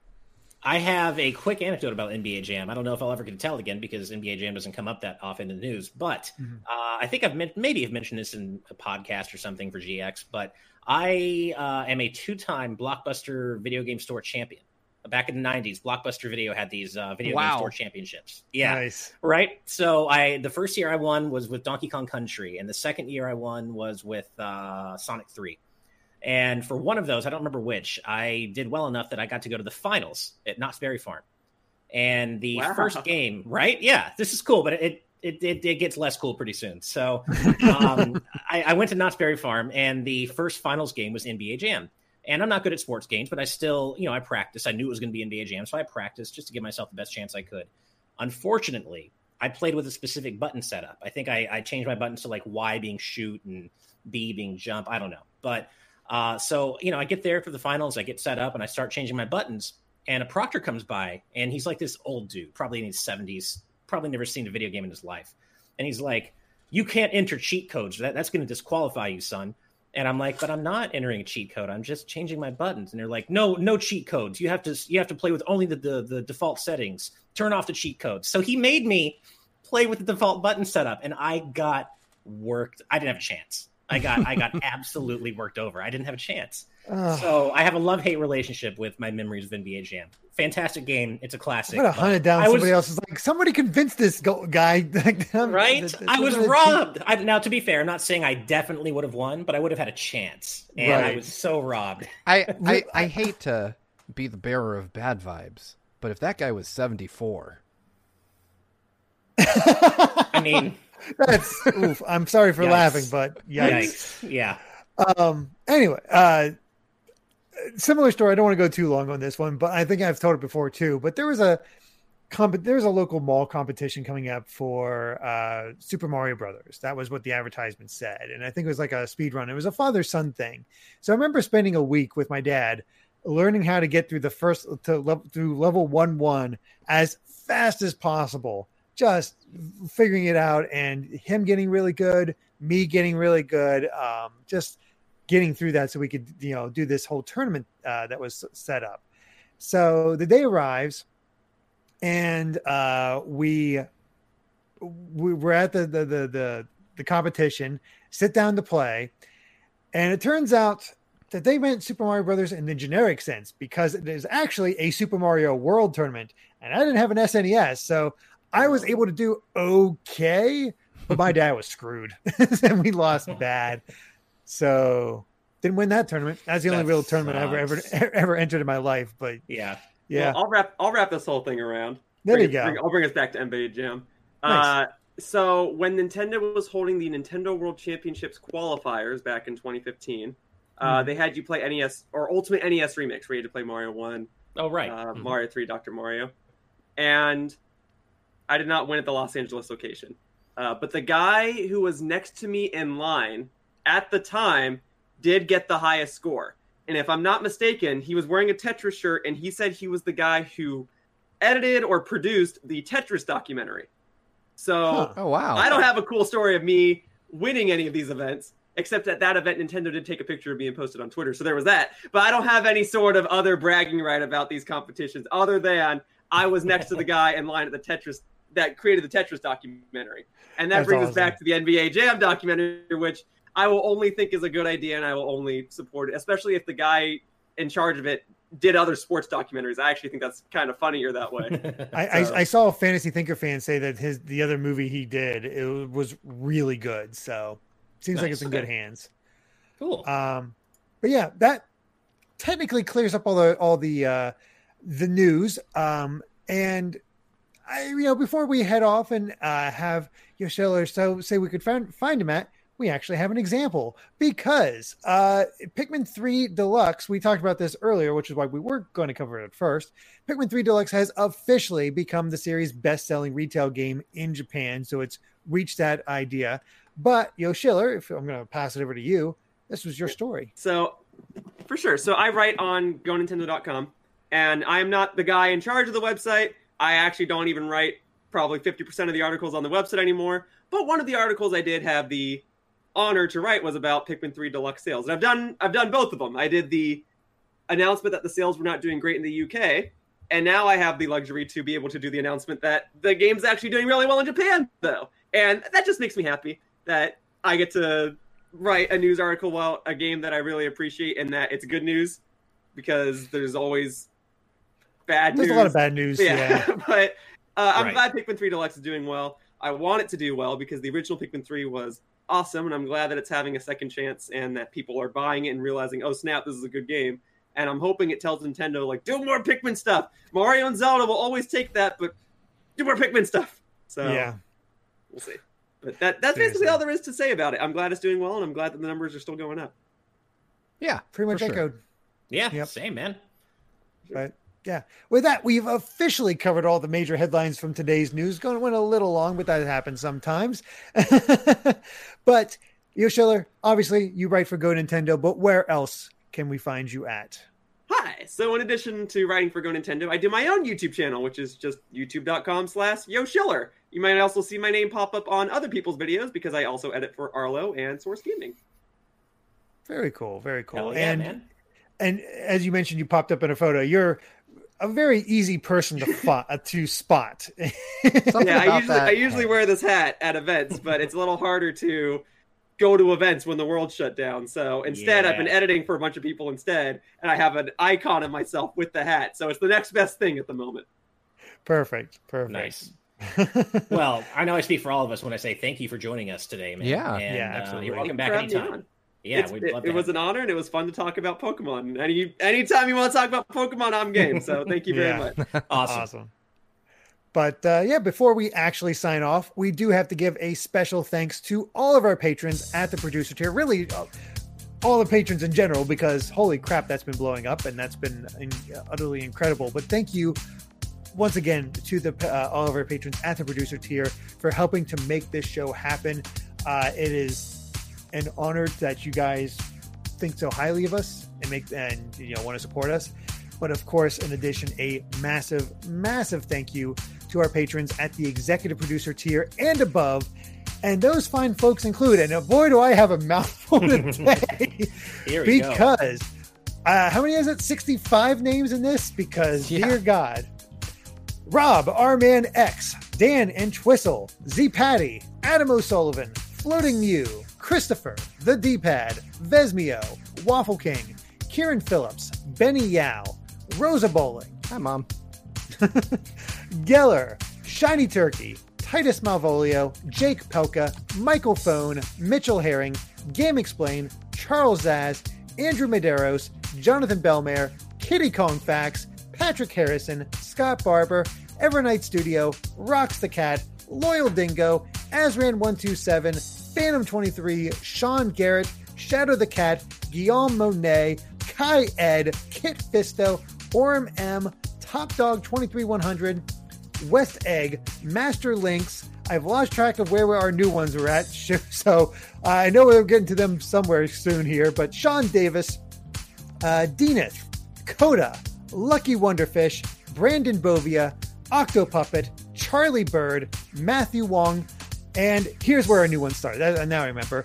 I have a quick anecdote about NBA Jam. I don't know if I'll ever get to tell it again because NBA Jam doesn't come up that often in the news. But Mhm. uh, I think I've men- maybe have mentioned this in a podcast or something for GX. But I uh, am a two-time Blockbuster video game store champion. Back in the '90s, Blockbuster Video had these uh, video Wow. game store championships. Yeah, Nice. right. So I the first year I won was with Donkey Kong Country, and the second year I won was with uh, Sonic Three. And for one of those, I don't remember which, I did well enough that I got to go to the finals at Knott's Berry Farm. And the Wow. first game, right? Yeah, this is cool, but it it, it, it gets less cool pretty soon. So um, I, I went to Knott's Berry Farm, and the first finals game was NBA Jam. And I'm not good at sports games, but I still, you know, I practiced. I knew it was going to be NBA Jam, so I practiced just to give myself the best chance I could. Unfortunately, I played with a specific button setup. I think I, I changed my buttons to like Y being shoot and B being jump. I don't know, but uh, so you know, I get there for the finals. I get set up and I start changing my buttons. And a proctor comes by, and he's like this old dude, probably in his seventies, probably never seen a video game in his life. And he's like, "You can't enter cheat codes. That, that's going to disqualify you, son." And I'm like, "But I'm not entering a cheat code. I'm just changing my buttons." And they're like, "No, no cheat codes. You have to you have to play with only the the, the default settings. Turn off the cheat codes." So he made me play with the default button setup, and I got worked. I didn't have a chance. I got I got absolutely worked over. I didn't have a chance. Ugh. So I have a love hate relationship with my memories of NBA Jam. Fantastic game. It's a classic. I'm gonna hunt it down. I was- Somebody else is like, somebody convince this go- guy. right? that- that- I was robbed. I, now, to be fair, I'm not saying I definitely would have won, but I would have had a chance, and I was so robbed. I, I I hate to be the bearer of bad vibes, but if that guy was 74, I mean, That's oof. I'm sorry for Yikes. laughing, but yikes. yikes. Yeah. Um. Anyway, uh, similar story. I don't want to go too long on this one, but I think I've told it before too. But there was a comp- there was a local mall competition coming up for uh, Super Mario Brothers. That was what the advertisement said, and I think it was like a speed run. It was a father son thing. So I remember spending a week with my dad learning how to get through the first to level through level one one as fast as possible just figuring it out and him getting really good me getting really good um just getting through that so we could you know do this whole tournament uh, that was set up. So the day arrives and uh we we were at the the the the, the competition sit down to play. And it turns out that they meant Super Mario Brothers in the generic sense because it is actually a Super Mario World tournament, and I didn't have an SNES, so I was able to do okay, but my dad was screwed, and we lost bad. So didn't win that tournament. That's the only That real tournament I ever ever ever entered in my life. But Yeah. yeah, Well, I'll wrap. I'll wrap this whole thing around. there Bring you it- go. bring- I'll bring us back to NBA Jam. Nice. Uh, so when Nintendo was holding the Nintendo World Championships qualifiers back in 2015, uh, Mhm. they had you play NES or Ultimate NES Remix, where you had to play Mario One, Oh, right. uh, Mhm. Mario Three, Doctor Mario, and I did not win at the Los Angeles location. Uh, but the guy who was next to me in line at the time did get the highest score. And if I'm not mistaken, he was wearing a Tetris shirt, and he said he was the guy who edited or produced the Tetris documentary. So oh wow, I don't have a cool story of me winning any of these events, except at that event, Nintendo did take a picture of me and post it on Twitter. So there was that. But I don't have any sort of other bragging right about these competitions other than I was next to the guy in line at the Tetris that created the Tetris documentary, and that That's brings awesome. us back to the NBA Jam documentary, which I will only think is a good idea, and I will only support it, especially if the guy in charge of it did other sports documentaries. I actually think that's kind of funnier that way. I, So- I, I saw a fantasy thinker fan say that his the other movie he did it was really good. So seems like it's in good hands. cool. Um, but yeah, that technically clears up all the all the uh, the news. Um, and I, you know, before we head off and uh, have Yo Schiller so say we could find find him at, we actually have an example because uh, Pikmin Three Deluxe. We talked about this earlier, which is why we were going to cover it first. Pikmin 3 Deluxe has officially become the series' best selling retail game in Japan. So it's reached that idea. But Yo Schiller, if I'm going to pass it over to you, this was your story. So, for sure. So I write on GoNintendo.com, and I'm not the guy in charge of the website. I actually don't even write probably 50% of the articles on the website anymore. But one of the articles I did have the honor to write was about Pikmin 3 Deluxe sales. And I've done I've done both of them. I did the announcement that the sales were not doing great in the UK, and now I have the luxury to be able to do the announcement that the game's actually doing really well in Japan, though. And that just makes me happy that I get to write a news article about a game that I really appreciate and that it's good news because there's always bad There's news. a lot of bad news. Yeah, Yeah. but uh, I'm Right. glad Pikmin 3 Deluxe is doing well. I want it to do well because the original Pikmin 3 was awesome, and I'm glad that it's having a second chance and that people are buying it and realizing, oh snap, this is a good game. And I'm hoping it tells Nintendo like, do more Pikmin stuff. Mario and Zelda will always take that, but do more Pikmin stuff. So yeah. we'll see. But that that's Seriously. basically all there is to say about it. I'm glad it's doing well, and I'm glad that the numbers are still going up. Yeah, Pretty much for sure. echoed. yeah, Yep. same man. But yeah, with that, we've officially covered all the major headlines from today's news. Going went a little long, but that happens sometimes. but Yo Schiller, obviously you write for Go Nintendo, but where else can we find you at? Hi. So in addition to writing for Go Nintendo, I do my own YouTube channel, which is just youtube.com slash Yo Schiller. You might also see my name pop up on other people's videos because I also edit for Arlo and Source Gaming. Very cool, very cool. Hell yeah, and man. and as you mentioned, you popped up in a photo. You're a very easy person to fo- uh, to spot. Yeah, I usually that I usually wear this hat at events, but it's a little harder to go to events when the world shut down. So instead, I've been editing for a bunch of people instead, and I have an icon of myself with the hat. So it's the next best thing at the moment. perfect, perfect. Nice. Well, I know I speak for all of us when I say thank you for joining us today, man. Yeah. and, Yeah, uh, absolutely. you're welcome back For having me anytime. On. Yeah, it, it was an honor, and it was fun to talk about Pokemon. Any anytime you want to talk about Pokemon, I'm game. So thank you very Yeah. much. awesome. Awesome. But uh, yeah, before we actually sign off, we do have to give a special thanks to all of our patrons at the producer tier. Really, uh, all the patrons in general, because holy crap, that's been blowing up and that's been in, utterly incredible. But thank you once again to the uh, all of our patrons at the producer tier for helping to make this show happen. Uh, it is an honored that you guys think so highly of us and make and you know want to support us. But of course, in addition, a massive, massive thank you to our patrons at the executive producer tier and above. And those fine folks include, and boy, do I have a mouthful today Here we go. because uh, how many is it? 65 names in this? Because, Yeah. dear God, Rob, R Man X, Dan and Twistle, Z Patty, Adam O'Sullivan, Floating Mew, Christopher, The D Pad, Vesmio, Waffle King, Kieran Phillips, Benny Yao, Rosa Bowling, Hi, mom. Geller, Shiny Turkey, Titus Malvolio, Jake Pelka, Michael Phone, Mitchell Herring, GameXplain, Charles Zaz, Andrew Medeiros, Jonathan Belmare, Kitty Kong Facts, Patrick Harrison, Scott Barber, Evernight Studio, Rocks the Cat, Loyal Dingo, Azran127, Phantom 23, Sean Garrett, Shadow the Cat, Guillaume Monet, Kai Ed, Kit Fisto, Orm M, Top Dog 23100, West Egg, Master Links. I've lost track of where our new ones are at, so uh, I know we're getting to them somewhere soon here. But Sean Davis, uh, Deaneth, Coda, Lucky Wonderfish, Brandon Bovia, Octopuppet, Charlie Bird, Matthew Wong, and here's where our new one started. Now I remember.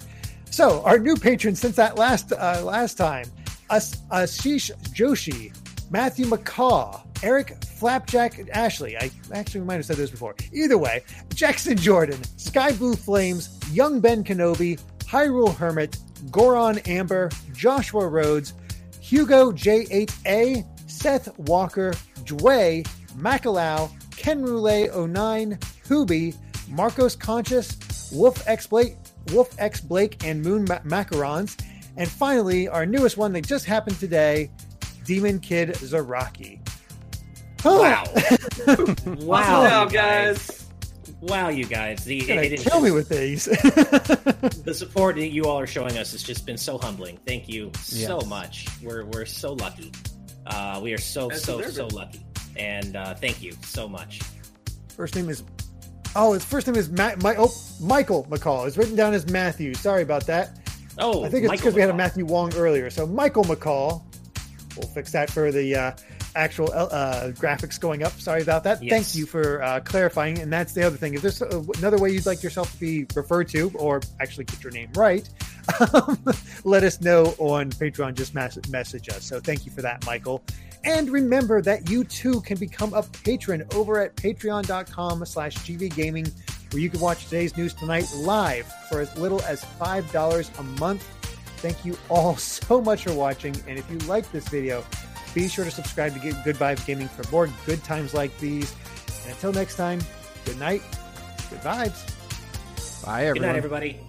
So our new patrons since that last uh, last time: As- Ashish Joshi, Matthew McCall, Eric Flapjack Ashley. I actually might have said this before. Either way, Jackson Jordan, Sky Blue Flames, Young Ben Kenobi, Hyrule Hermit, Goron Amber, Joshua Rhodes, Hugo J8A, Seth Walker, Dway, Macalau, Ken Roulette 09, Hoobie, Marcos Conscious, Wolf X Blake, Wolf X Blake, and Moon Ma- Macarons. And finally, our newest one that just happened today, Demon Kid Zaraki. Oh, Wow. wow, Awesome you guys. Wow, you guys. The, You're gonna it is kill me with these. the support that you all are showing us has just been so humbling. Thank you so much. We're we're so lucky. Uh, we are so That's so so lucky, and uh, thank you so much. first name is oh, his first name is Ma- my, oh, Michael McCall. It's written down as Matthew. Sorry about that. Oh, I think it's because we had a Matthew Wong earlier. So Michael McCall. We'll fix that for the uh, actual uh, graphics going up. Sorry about that. Yes. Thank you for uh, clarifying. And that's the other thing. If there's uh, another way you'd like yourself to be referred to, or actually get your name right, let us know on Patreon. Just mess- message us. So thank you for that, Michael. And remember that you too can become a patron over at patreon.com slash gvgaming, where you can watch today's news tonight live for as little as $5 a month. Thank you all so much for watching. And if you like this video, be sure to subscribe to get Good Vibes Gaming for more good times like these. And until next time, good night, good vibes. Bye, everyone. Good night, everybody.